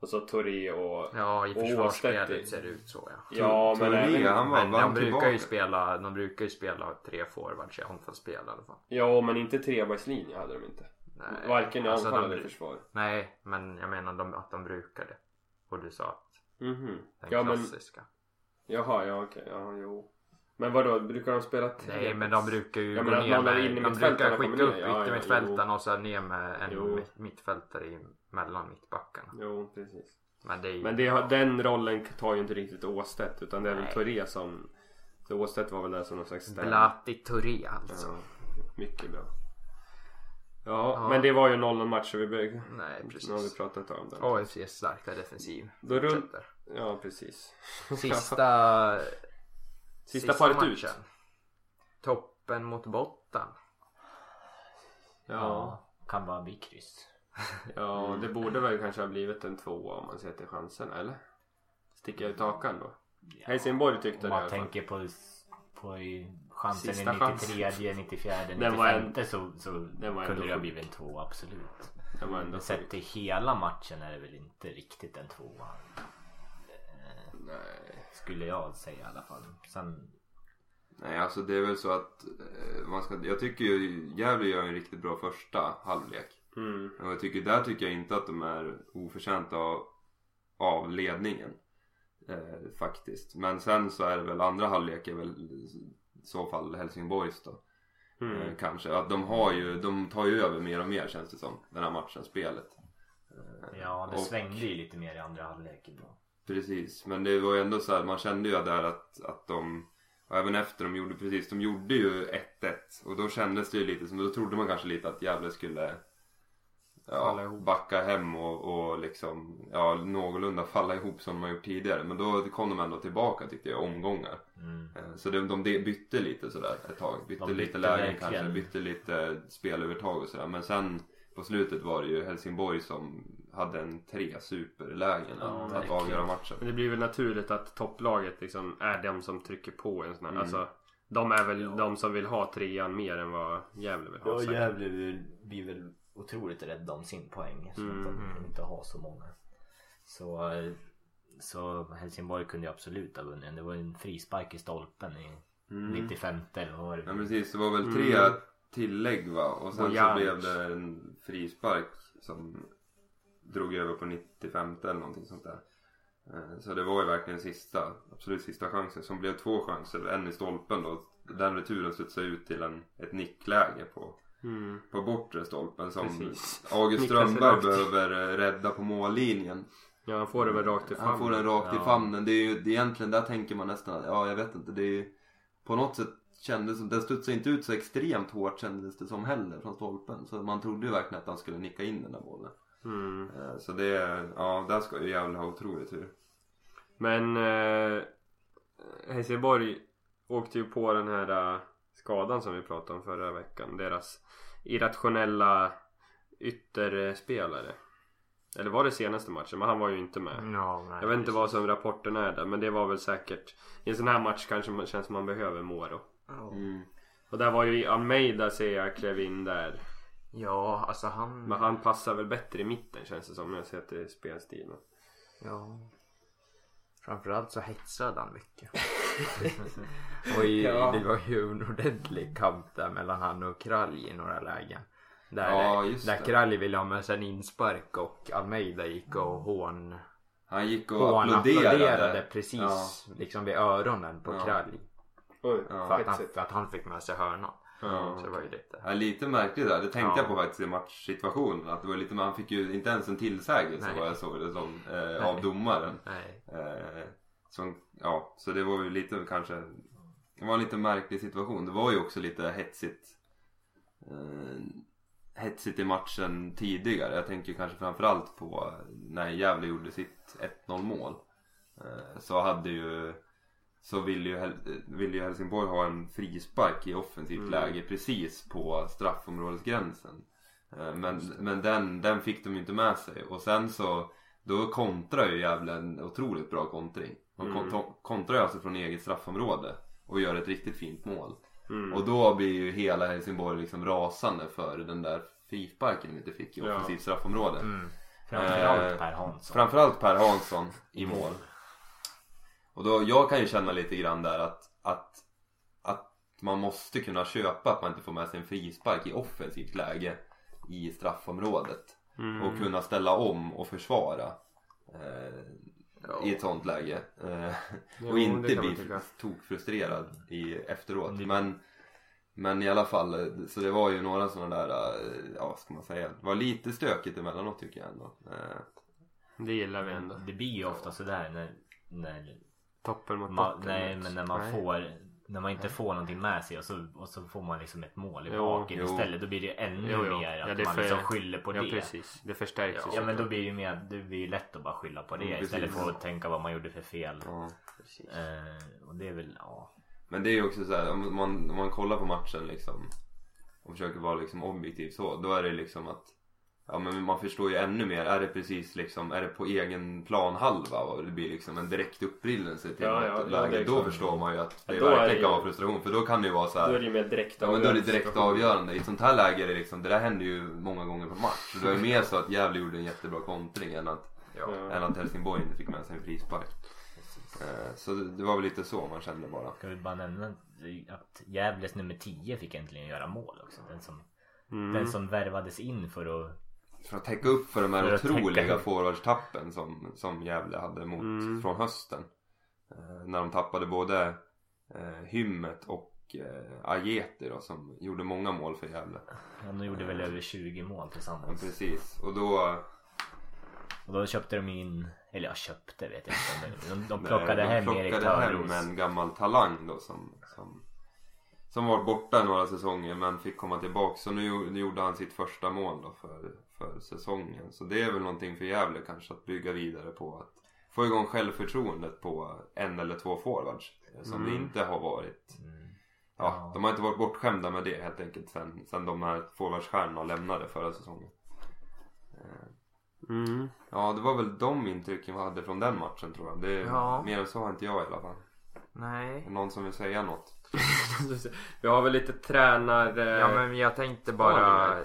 Och så Toré och... Ja, i försvarsspelet ser det ut så ja. Ja men Toré, även... han var Men de brukar tillbaka. ju spela, de brukar ju spela tre forwards i anfallsspel i alla fall. Ja men inte trebackslinje hade de inte. Nej, Varken i alltså, anfall eller försvar. Nej, men jag menar de, att de brukar det. Och du sa att Mhm. den Ja men, klassiska. Jaha ja okej, ja jo. Men vadå, brukar de spela tre? Nej, men de brukar ju Ja, gå ner med, inne i de brukar skicka upp Ja, ja, yttermittfältarna och så ner med en Jo. mitt- mittfältare i, mellan mittbackarna. Jo precis. Men det ju... Men det, den rollen tar ju inte riktigt Åstedt utan det är väl. Toré som... Så Åstedt var väl där som någon slags. Blati Touré alltså. Ja, mycket bra. Ja, Ja. men det var ju 0-0 match vi bör... Nej, Nu har vi precis. pratat om den. AFCs starka defensiv. Då. Fortsätter. Ja precis. Sista... Sista paret ut. Toppen mot botten. Ja. Kan bara bli kryss. Ja, det borde väl kanske ha blivit en tvåa om man ser till chanserna, eller? Sticker jag ut hakan då? Ja. Helsingborg tyckte Om det i man alla fall. tänker på, på i- chansen Sista i chansen. 93, 94, Den var 95 så, så den var kunde det ha blivit en tvåa absolut. Det var ändå sett till hela matchen är det väl inte riktigt en tvåa. Eh, Nej. Skulle jag säga i alla fall. Sen, Nej alltså det är väl så att eh, man ska, jag tycker ju Gävle gör en riktigt bra första halvlek. Mm. Och jag tycker, där tycker jag inte att de är oförtjänta av, av ledningen. Eh, faktiskt. Men sen så är det väl andra halvlek är väl i så fall Helsingborgs då. Mm. Eh, kanske. Att de har ju, de tar ju över mer och mer känns det som. Den här matchen, spelet. Eh, ja det och- svängde ju lite mer i andra halvlek. Precis, men det var ju ändå så här, man kände ju där att, att de och även efter de gjorde precis, de gjorde ju 1-1 och då kändes det ju lite som, då trodde man kanske lite att Gävle skulle ja, ihop. backa hem och, och liksom ja, någorlunda falla ihop som de har gjort tidigare. Men då kom de ändå tillbaka tyckte jag, omgångar. Mm. Eh, Så de, de bytte lite sådär ett tag. Bytte, bytte lite lägen verkligen. kanske, bytte lite spelövertag och sådär. Men sen på slutet var det ju Helsingborg som hade en tre superlägen Ja, att, att avgöra matchen. Men det blir väl naturligt att topplaget liksom är de som trycker på en sån här. Mm. Alltså, de är väl de som vill ha trean mer än vad Gävle vill ha. Ja. Gävle blir väl otroligt rädda om sin poäng. Så Mm. att de inte har så många. Så, så Helsingborg kunde ju absolut ha vunnit. Det var ju en frispark i stolpen i Mm. 95 eller vad var det? Ja precis, det var väl tre Mm. tillägg va? Och sen så Bojanic. blev det en frispark som drog över på 95 eller någonting sånt där. Eh, Så det var ju verkligen sista, absolut sista chansen som blev två chanser. En i stolpen då. Den returen studsade ut till en, ett nickläge på, Mm. på bortre stolpen som Precis. August Strömberg behöver eh, rädda på mållinjen. Ja, han får det väl rakt i Han får den famnen. rakt i famnen. Det är ju det är egentligen, där tänker man nästan, ja jag vet inte. Det är ju, på något sätt kändes som, den studsade inte ut så extremt hårt kändes det som heller från stolpen. Så man trodde ju verkligen att han skulle nicka in den där bollen. Mm. Eh, Så det, ja där ska ju Gävle ha otroligt tur. Men eh, Helsingborg åkte ju på den här eh, skadan som vi pratade om förra veckan. Deras irrationella ytterspelare. Eller var det senaste matchen? Men han var ju inte med. Ja, nej, Jag vet inte vad som rapporten är där men det var väl säkert I en sån här match kanske man känns man behöver Moro Ja. Mm. Och där var ju Almeida ser jag klev in där Ja, alltså han... Men han passar väl bättre i mitten känns det som när jag ser till spelstilen Ja. Framförallt så hetsade han mycket. och i, Ja. det var ju en ordentlig kamp där mellan han och Kralj i några lägen. Där, Ja, just där. Kralj ville ha med sig en inspark och Almeida gick och hån, Han gick och hån applåderade. applåderade precis Ja. liksom vid öronen på Ja. Kralj. Oj, Ja. För att, han, för att han fick med sig hörnan. Ja. Så det var ju lite. Ja, lite märkligt där. Det tänkte Ja. jag på faktiskt i matchsituationen. Att det var lite, men han fick ju inte ens en tillsägelse vad jag såg det som. Eh, av domaren. Nej. Eh, som, ja, så det var ju lite kanske. Det var en lite märklig situation. Det var ju också lite hetsigt. Eh, hetsigt i matchen tidigare. Jag tänker kanske framförallt på när Gävle gjorde sitt 1-0 mål. Eh, så hade ju så ville ju, ville ju Helsingborg ha en frispark i offensivt Mm. läge precis på straffområdesgränsen. Eh, Men, men den, den fick de ju inte med sig och sen så då kontrar ju Gävle en otroligt bra kontring. De Mm. kon- kontrar alltså från eget straffområde och gör ett riktigt fint mål. Mm. Och då blir ju hela Helsingborg liksom rasande för den där frisparken de inte fick i Ja. offensivt straffområde. Mm. Framförallt Eh, Per Hansson. Framförallt Per Hansson i mål. Och då, jag kan ju känna lite grann där att, att, att man måste kunna köpa att man inte får med sig en frispark i offensivt läge i straffområdet. Mm. Och kunna ställa om och försvara eh, i ett sånt läge. Eh, Jo, och inte bli tokfrustrerad i, efteråt. Det- Men, men i alla fall, eh, så det var ju några sådana där, eh, ja vad ska man säga, det var lite stökigt emellanåt tycker jag ändå. Det gillar vi ändå. Det blir ju ofta sådär när, när Toppen mot man, botten. nej men när man Nej. får när man inte får någonting med sig och så, och så får man liksom ett mål i Jo, baken jo. istället. Då blir det ännu Jo, jo. mer att Ja, man för- liksom skyller på Ja det. precis. Det förstärks ju Ja men då blir det ju mer, det blir lätt att bara skylla på det Mm, istället för att tänka vad man gjorde för fel. ja. Eh, och det är väl, ja. Men det är ju också så här, om man, om man kollar på matchen liksom och försöker vara liksom objektiv så, då är det liksom att Ja men man förstår ju ännu mer, är det precis liksom, är det på egen planhalva och det blir liksom en direkt upprinnelse till Ja, något ja, läge. är då förstår man ju att det Ja, är verkligen kan vara frustration för då kan det ju vara så här, Då är det ju mer direkt Ja men då är det direkt avgörande. I ett sånt här läge är det liksom, det där händer ju många gånger på match. Så det ju mer så att Gävle gjorde en jättebra kontring än att, än att Helsingborg inte fick med sig en frispark. Eh, Så det, det var väl lite så man kände bara. Ska vi bara nämna att Gävles nummer 10 fick äntligen göra mål också. Den som, Mm. den som värvades in för att För att täcka upp för de här För otroliga forwardstappen som, som Gävle hade mot, Mm. från hösten. Eh, när de tappade både eh, Hymmet och eh, Ajeti då som gjorde många mål för Gävle. Han gjorde väl över 20 mål Ja, tillsammans. precis. Och då... Och då köpte de in, eller ja köpte vet jag inte. De, de plockade de hem plockade Erik hem Törnros. en gammal talang då som, som, som var borta några säsonger men fick komma tillbaka. Så nu, nu gjorde han sitt första mål då för, för säsongen. Så det är väl någonting för Gävle kanske att bygga vidare på. Att få igång självförtroendet på en eller två forwards. eh, Som Mm. det inte har varit. Mm. Ja, Ja. de har inte varit bortskämda med det helt enkelt sen, sen de här forwardsstjärnorna lämnade förra säsongen. Mm. Ja, det var väl de intrycken vi hade från den matchen tror jag. Det, Ja. Mer än så har inte jag i alla fall. Är Nej. någon som vill säga något? Vi har väl lite tränar... Eh, Ja men jag tänkte bara... Spaningar.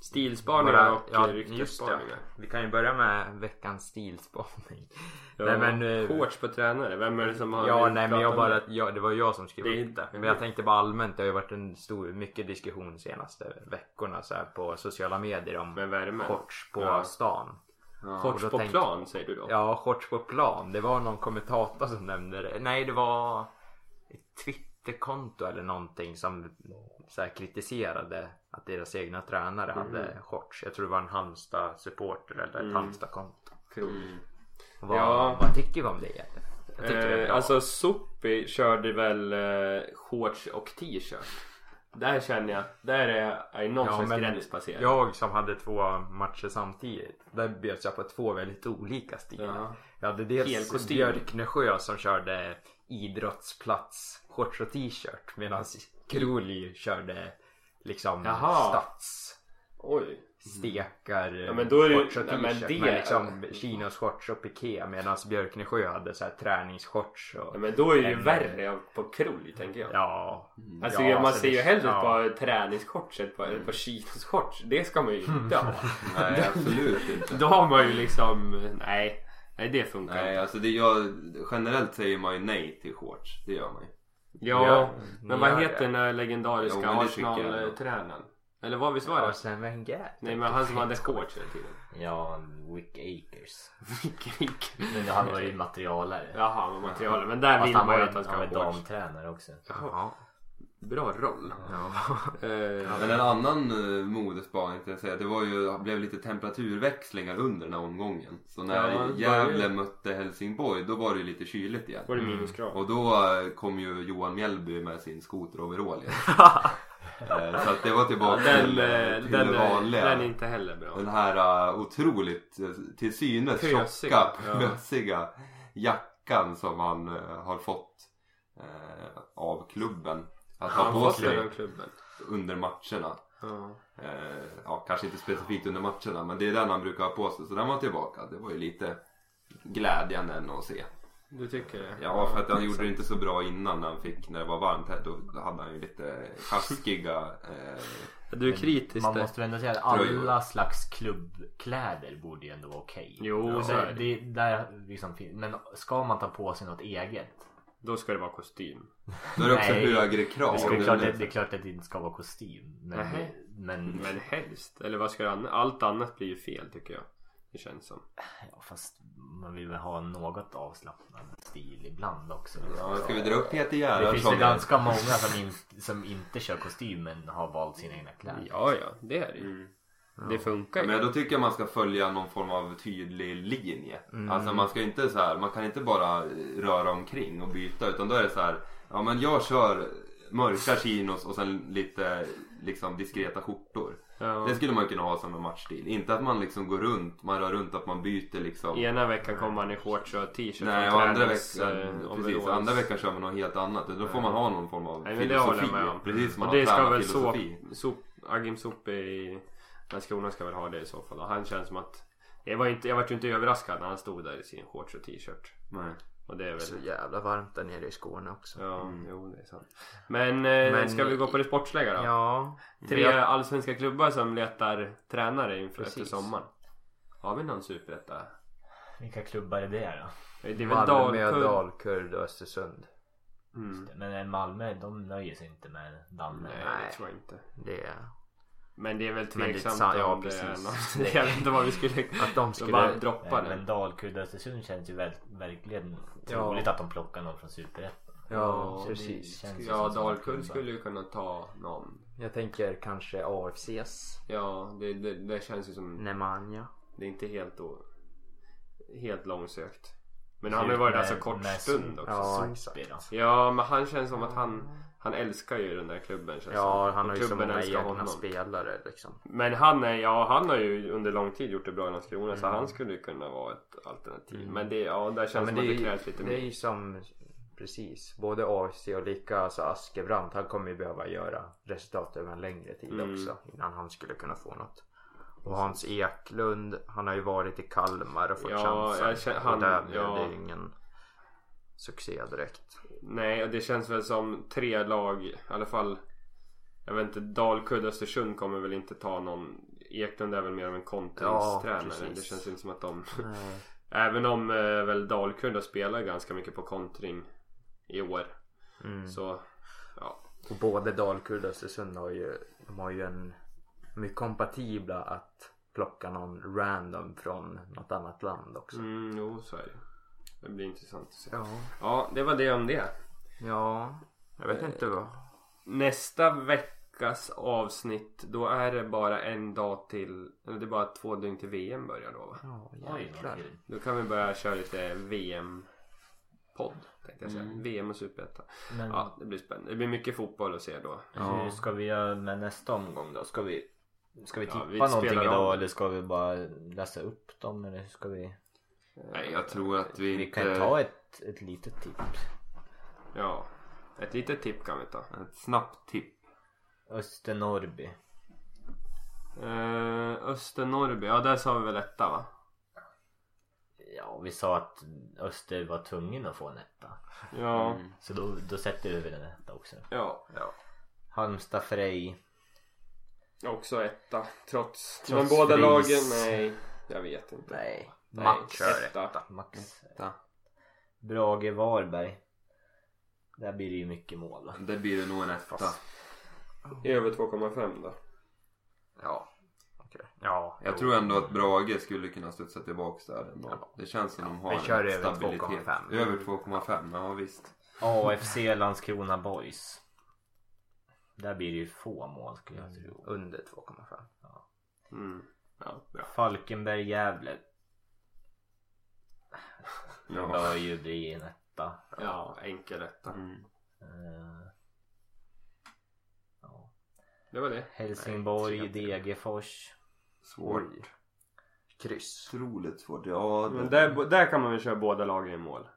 Stilspaningar och ja, ja, ryktesspaningar. Vi kan ju börja med veckans stilspaning. Ja, Nej, men, eh, Shorts på tränare. Vem är det som har Ja nej men jag bara, det? ja, det var jag som skrev upp det. Men jag tänkte bara allmänt, det har ju varit en stor, mycket diskussion de senaste veckorna så här, på sociala medier om Med shorts på Ja. stan. Shorts Och då på tänkte- plan säger du då? Ja, shorts på plan. Det var någon kommentator som nämnde det. Nej, det var ett Twitterkonto eller någonting som så här, kritiserade att deras egna tränare hade shorts. Jag tror det var en Halmstad supporter eller ett Mm. Halmstad-konto. Mm. Vad, Ja. vad tycker vi om det egentligen? Jag tycker det är Eh, bra. alltså Sopi körde väl eh, shorts och t-shirt. Där känner jag, där är, är någon Ja, slags gräns passerad. Jag som hade två matcher samtidigt. Där bjöds jag på två väldigt olika stilar. Ja. Jag hade dels. Björknesjö som körde idrottsplats shorts och t-shirt. Medan Kroli körde liksom Jaha. stads Oj. stekar Ja, men då är det- shorts och men t-shirt. det- Med liksom chinos shorts och piké. Medan Björknesjö hade så här träningsshorts och Ja, men då är det ju En- värre på krolj tänker jag. ja. Alltså ja, man så ser ju hellre ja. par träningsshorts än par, ett par chinos-shorts. Det ska man ju inte ha. Nej, absolut inte. Då har man ju liksom, nej. Nej det funkar Nej, inte. alltså det jag, generellt säger man ju nej till shorts. Det gör man ju. Ja, Ja, men vad heter det. den där legendariska Jo. Arsenal-tränaren? Eller vad visst var det? Arsene Wenger. Nej men han som hade shorts hela tiden. Ja, Wick Akers. Vilken- Men han var ju materialare. Jaha, med materialet. Men där Fast vill han man var ju att han ska han var ha shorts. damtränare också. Ja. Bra roll. ja. Eh, Men en annan uh, modespaning tänkte jag säga, det var ju, blev lite temperaturväxlingar under den här omgången. Så när Ja, Gävle ju- mötte Helsingborg då var det lite kyligt igen. var det minusgrad? Och då eh, kom ju Johan Mjällby med sin skoteroverall igen. Eh, Så att det var tillbaka Den, till, eh, till den, eh, vanliga. den är inte heller bra. Den här otroligt till synes Pösiga, tjocka, ja. pösiga jackan som han har fått av klubben. Att ha Han på sig under matcherna. Ja. Eh, ja, kanske inte specifikt under matcherna men det är den han brukar ha på sig. Så den var tillbaka. Det var ju lite glädjande ändå att se. Du tycker det? Ja, för att han gjorde det inte så bra innan när han fick, när det var varmt här. Då hade han ju lite sjaskiga eh, Du är kritisk Man måste väl ändå säga att alla slags klubbkläder borde ju ändå vara okej. Jo, Ja, så är det, det. där liksom, men ska man ta på sig något eget? Då ska det vara kostym. Då är det också Nej. högre krav. Det, ska, det, är Det- klart, det, det är klart att det inte ska vara kostym. Men, men Men helst. Eller vad ska det an- Allt annat blir ju fel tycker jag. Det känns som. ja, fast man vill väl ha något avslappnad stil ibland också. Ja, ska vi dra upp Peter Det Gerhardsson? finns ju ganska många som, in, som inte kör kostym men har valt sina egna kläder. Ja, ja. Det är det ju. Det funkar ju. Men då tycker jag man ska följa någon form av tydlig linje. Alltså man ska inte så här, man kan inte bara röra omkring och byta utan då är det så här, ja men jag kör mörka chinos och sen lite liksom diskreta skjortor. Ja. Det skulle man kunna ha som en matchstil. Inte att man liksom går runt, man rör runt att man byter liksom. Ena veckan kommer man i shorts och t-shirt Nej, och andra veckan, eh, precis, andra veckan kör man något helt annat. Då får man ha någon form av Nej men det håller filosofi. jag med om. Precis som man och det har ska väl så, tränarfilosofi. sop, Agim Sope i Landskrona ska väl ha det i så fall. Och han känns som att jag var, inte, jag var ju inte överraskad när han stod där i sin shorts och t-shirt. Nej. Och det är väl Så jävla varmt där nere i Skåne också. Ja, jo det är sant. Men, eh, Men- ska vi gå på det sportsliga då? Ja. Tre Jag- allsvenska klubbar som letar tränare inför efter sommaren. Har vi någon superetta? Vilka klubbar är det då? Det är väl Malmö, Dalkurd? Dalkurd och Östersund. Mm. Men Malmö de nöjer sig inte med Danne. Nej, Nej. det tror jag inte. Det är... Men det är väl Men det tveksamt sant, ja, om det är precis. något. Jag vet inte vad vi skulle... Att de skulle... bara droppa det. men Dalkurd Östersund känns ju väl, verkligen Ja. troligt att de plockar någon från Superettan. Ja, Så det precis. Ja, Dalkurd skulle ju kunna ta någon. Jag tänker kanske AFCs Ja, det, det, det känns ju som... Nemanja. Det är inte helt o... Helt långsökt. Men han har ju varit där så kort med stund också. Ja, exakt. då. Ja, men han känns som att han... Han älskar ju den där klubben känns Ja, han har ju så många egna honom. spelare liksom. Men han är, ja han har ju under lång tid gjort det bra i Landskrona så Mm. han skulle kunna vara ett alternativ. Mm. Men det, ja där känns Ja, som det, att det krävs lite ju- det är mer. ju som precis både AFC och lika alltså Askebrandt. Han kommer ju behöva göra resultat över en längre tid Mm. också innan han skulle kunna få något. Och Hans Eklund, han har ju varit i Kalmar och fått Ja, chansen. jag känner- han- och där blev ja. det ingen succé direkt. Nej, och det känns väl som tre lag i alla fall. Jag vet inte, Dalkurd Östersund kommer väl inte ta någon. Eklund är väl mer av en kontringstränare. Ja, det känns inte som att de Nej. Även om eh, väl Dalkurd har spelat ganska mycket på kontring i år. Mm. Så ja. Och både Dalkurd och Östersund har ju, de har ju en, de är kompatibla att plocka någon random från något annat land också. Mm, jo så är det. Det blir intressant att se. Ja. Ja, det var det om det. Ja. Jag vet inte vad. Nästa veckas avsnitt då är det bara en dag till. Eller det är bara två dygn till VM börjar då va? Ja, jäklar. Då kan vi börja köra lite VM-podd. Tänkte jag säga. Mm. VM och Superettan. Men Ja, det blir spännande. Det blir mycket fotboll att se då. hur ska vi göra med nästa omgång då? Ska vi, ska vi Ja, tippa vi någonting idag om. eller ska vi bara läsa upp dem eller ska vi? Nej, jag tror att vi, Vi inte... kan ta ett, ett litet tips. Ja. Ett litet tipp kan vi ta. Ett snabbt tipp. Östernorrby. Eh, Öster-Norrby. Ja, där sa vi väl etta va? Ja, vi sa att Öster var tvungen att få en etta. Ja. Mm. Så då, då sätter vi väl en etta också. Ja. Halmstad Frej. Också etta. Trots. Trots Men båda lagen, nej. Jag vet inte. Nej. Max etta. etta. Max. Etta. Brage Varberg. Där blir det ju mycket mål va? Det blir det nog en etta. Över 2,5 då. Ja. Okej. Ja. Jag jo. tror ändå att Brage skulle kunna studsa tillbaks där ändå. Det känns som de har Vi kör en över stabilitet. 2,5. Över 2,5, ja visst. AFC Landskrona Boys. Där blir det ju få mål skulle jag tro. Under 2,5. Mm. Ja, bra. Falkenberg Gävle. Ja. bör ju bli en etta. Ja, enkel etta. Mm. Eh, ja. Det var det. Helsingborg, Degerfors. Svårt. Oj. Kryss. Otroligt svårt. Ja, Men det... där, där kan man väl köra båda lagen i mål?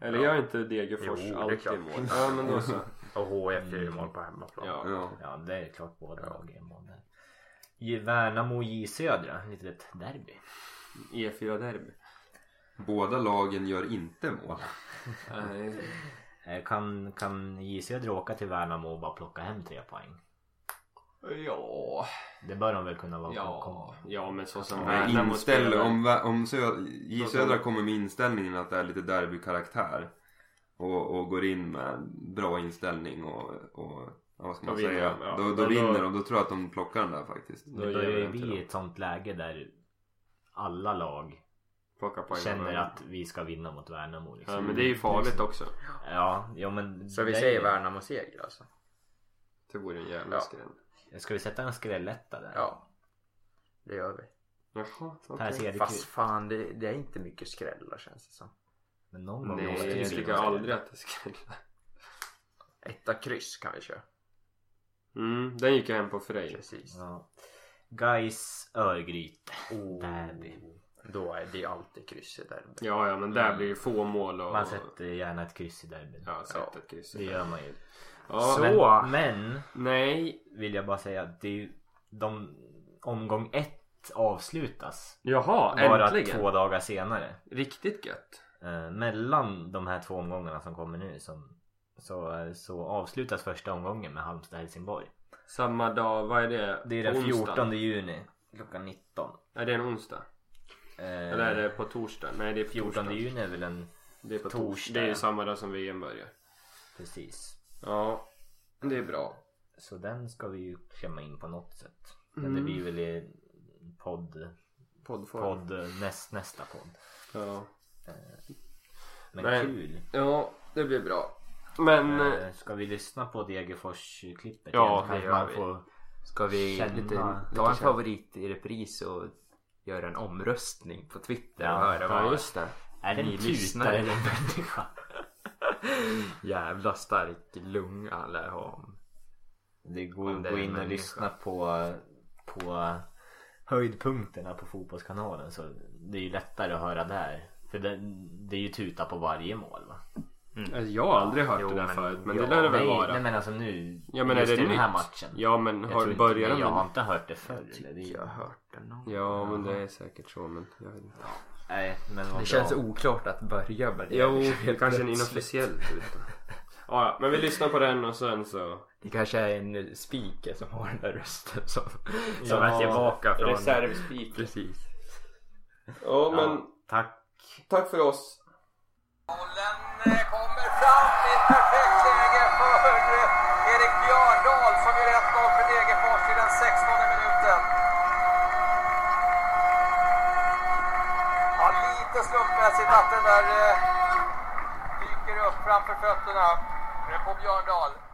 Eller Ja. gör inte Degerfors Jo, alltid i mål? Ja men då så. Och HF gör ju mål på hemmaplan. Ja. Ja. Ja det är klart båda lag är i mål där. Värnamo J Södra, lite ett derby. E4 derby. Båda lagen gör inte mål. Eh, Kan, kan J Södra åka till Värnamo och bara plocka hem tre poäng? Ja. Det bör de väl kunna vara Ja. Ja men så som Ja, Värnamo inställ, spelar. om, om J Södra kommer med inställningen att det är lite derbykaraktär och, och går in med bra inställning och, och ja, vad ska man Då vinner säga? de, ja. Då, då då- vinner de. Då tror jag att de plockar den där faktiskt. Då Det ger börjar vi dem. ett sånt läge där alla lag Plocka poäng. känner att vi ska vinna mot Värnamo liksom. Ja men det är ju farligt också. Ja, ja men Så vi det är säger Värnamo seger alltså? Det vore en jävla Ja. skräll. Ska vi sätta en skrälletta där? Ja. Det gör vi. Jaha, Per okej. Cederqvist. Fast fan det, det är inte mycket skrällar känns det som. Men någon gång Nej, måste det jag bli tycker aldrig att det ska Etta kryss kan vi köra. Mm, den gick jag hem på Frej. Precis. Ja. Gais Örgryte. Oh. Derby. Då är det alltid kryss i derby. Ja, ja men där blir det få mål och... Man sätter gärna ett kryss i derbyn. Ja, sätt ett kryss. Det gör man ju. Ja, Så. Men, men nej. vill jag bara säga att det är de omgång ett avslutas Jaha, bara äntligen. två dagar senare. Riktigt gött. Eh, mellan de här två omgångarna som kommer nu som, så, så avslutas första omgången med Halmstad-Helsingborg. Samma dag, vad är det? Det är den onsdagen? 14 juni klockan 19. Är det en onsdag? Eh, Eller är det på torsdag? Nej det är på 14 torsdag. juni är väl en Det är på torsdag. torsdag. Det är ju samma dag som VM börjar. precis. Ja, det är bra. Så den ska vi ju klämma in på något sätt. Men Mm. det blir väl i podd, Poddform. podd näst, nästa podd. Ja. Men Nej. kul. ja, det blir bra. Men... eh, Eh, Ska vi lyssna på Degerfors-klippet? Ja, igen? det gör vi. får Ska vi Känna- lite, lite ta en känna. favorit i repris och göra en omröstning på Twitter Ja, och höra Ja, vad just det. Är det en Ni tuta lyssnar. eller en människa? jävla stark lunga han lär ha. Det går Om att gå in och lyssna på, på höjdpunkterna på Fotbollskanalen så det är ju lättare att höra där. För det, det är ju tuta på varje mål va? Alltså, Jag har aldrig hört Jo, det där men- förut men ja, det lär det väl nej, vara. nej men alltså nu, Ja men är just det i den här matchen. Ja men Jag har inte- börjar de Jag har inte hört det förr. Är- Jag har hört det någon gång. Ja men det är säkert så men jag vet inte. nej, men Det känns bra. oklart att börja med det. Jo, Helt kanske är en inofficiell. Ja, men vi lyssnar på den och sen så... Det kanske är en speaker som har den där rösten som, som Ja, är tillbaka från... Reservspik. Precis. Ja men Ja, tack. tack för oss. Bollen eh, kommer fram i ett perfekt läge för Erik Björndal som gör 1-0 för Degerfors i den 16 minuten. Ja, lite slumpmässigt att den där eh, dyker upp framför fötterna på Björndal.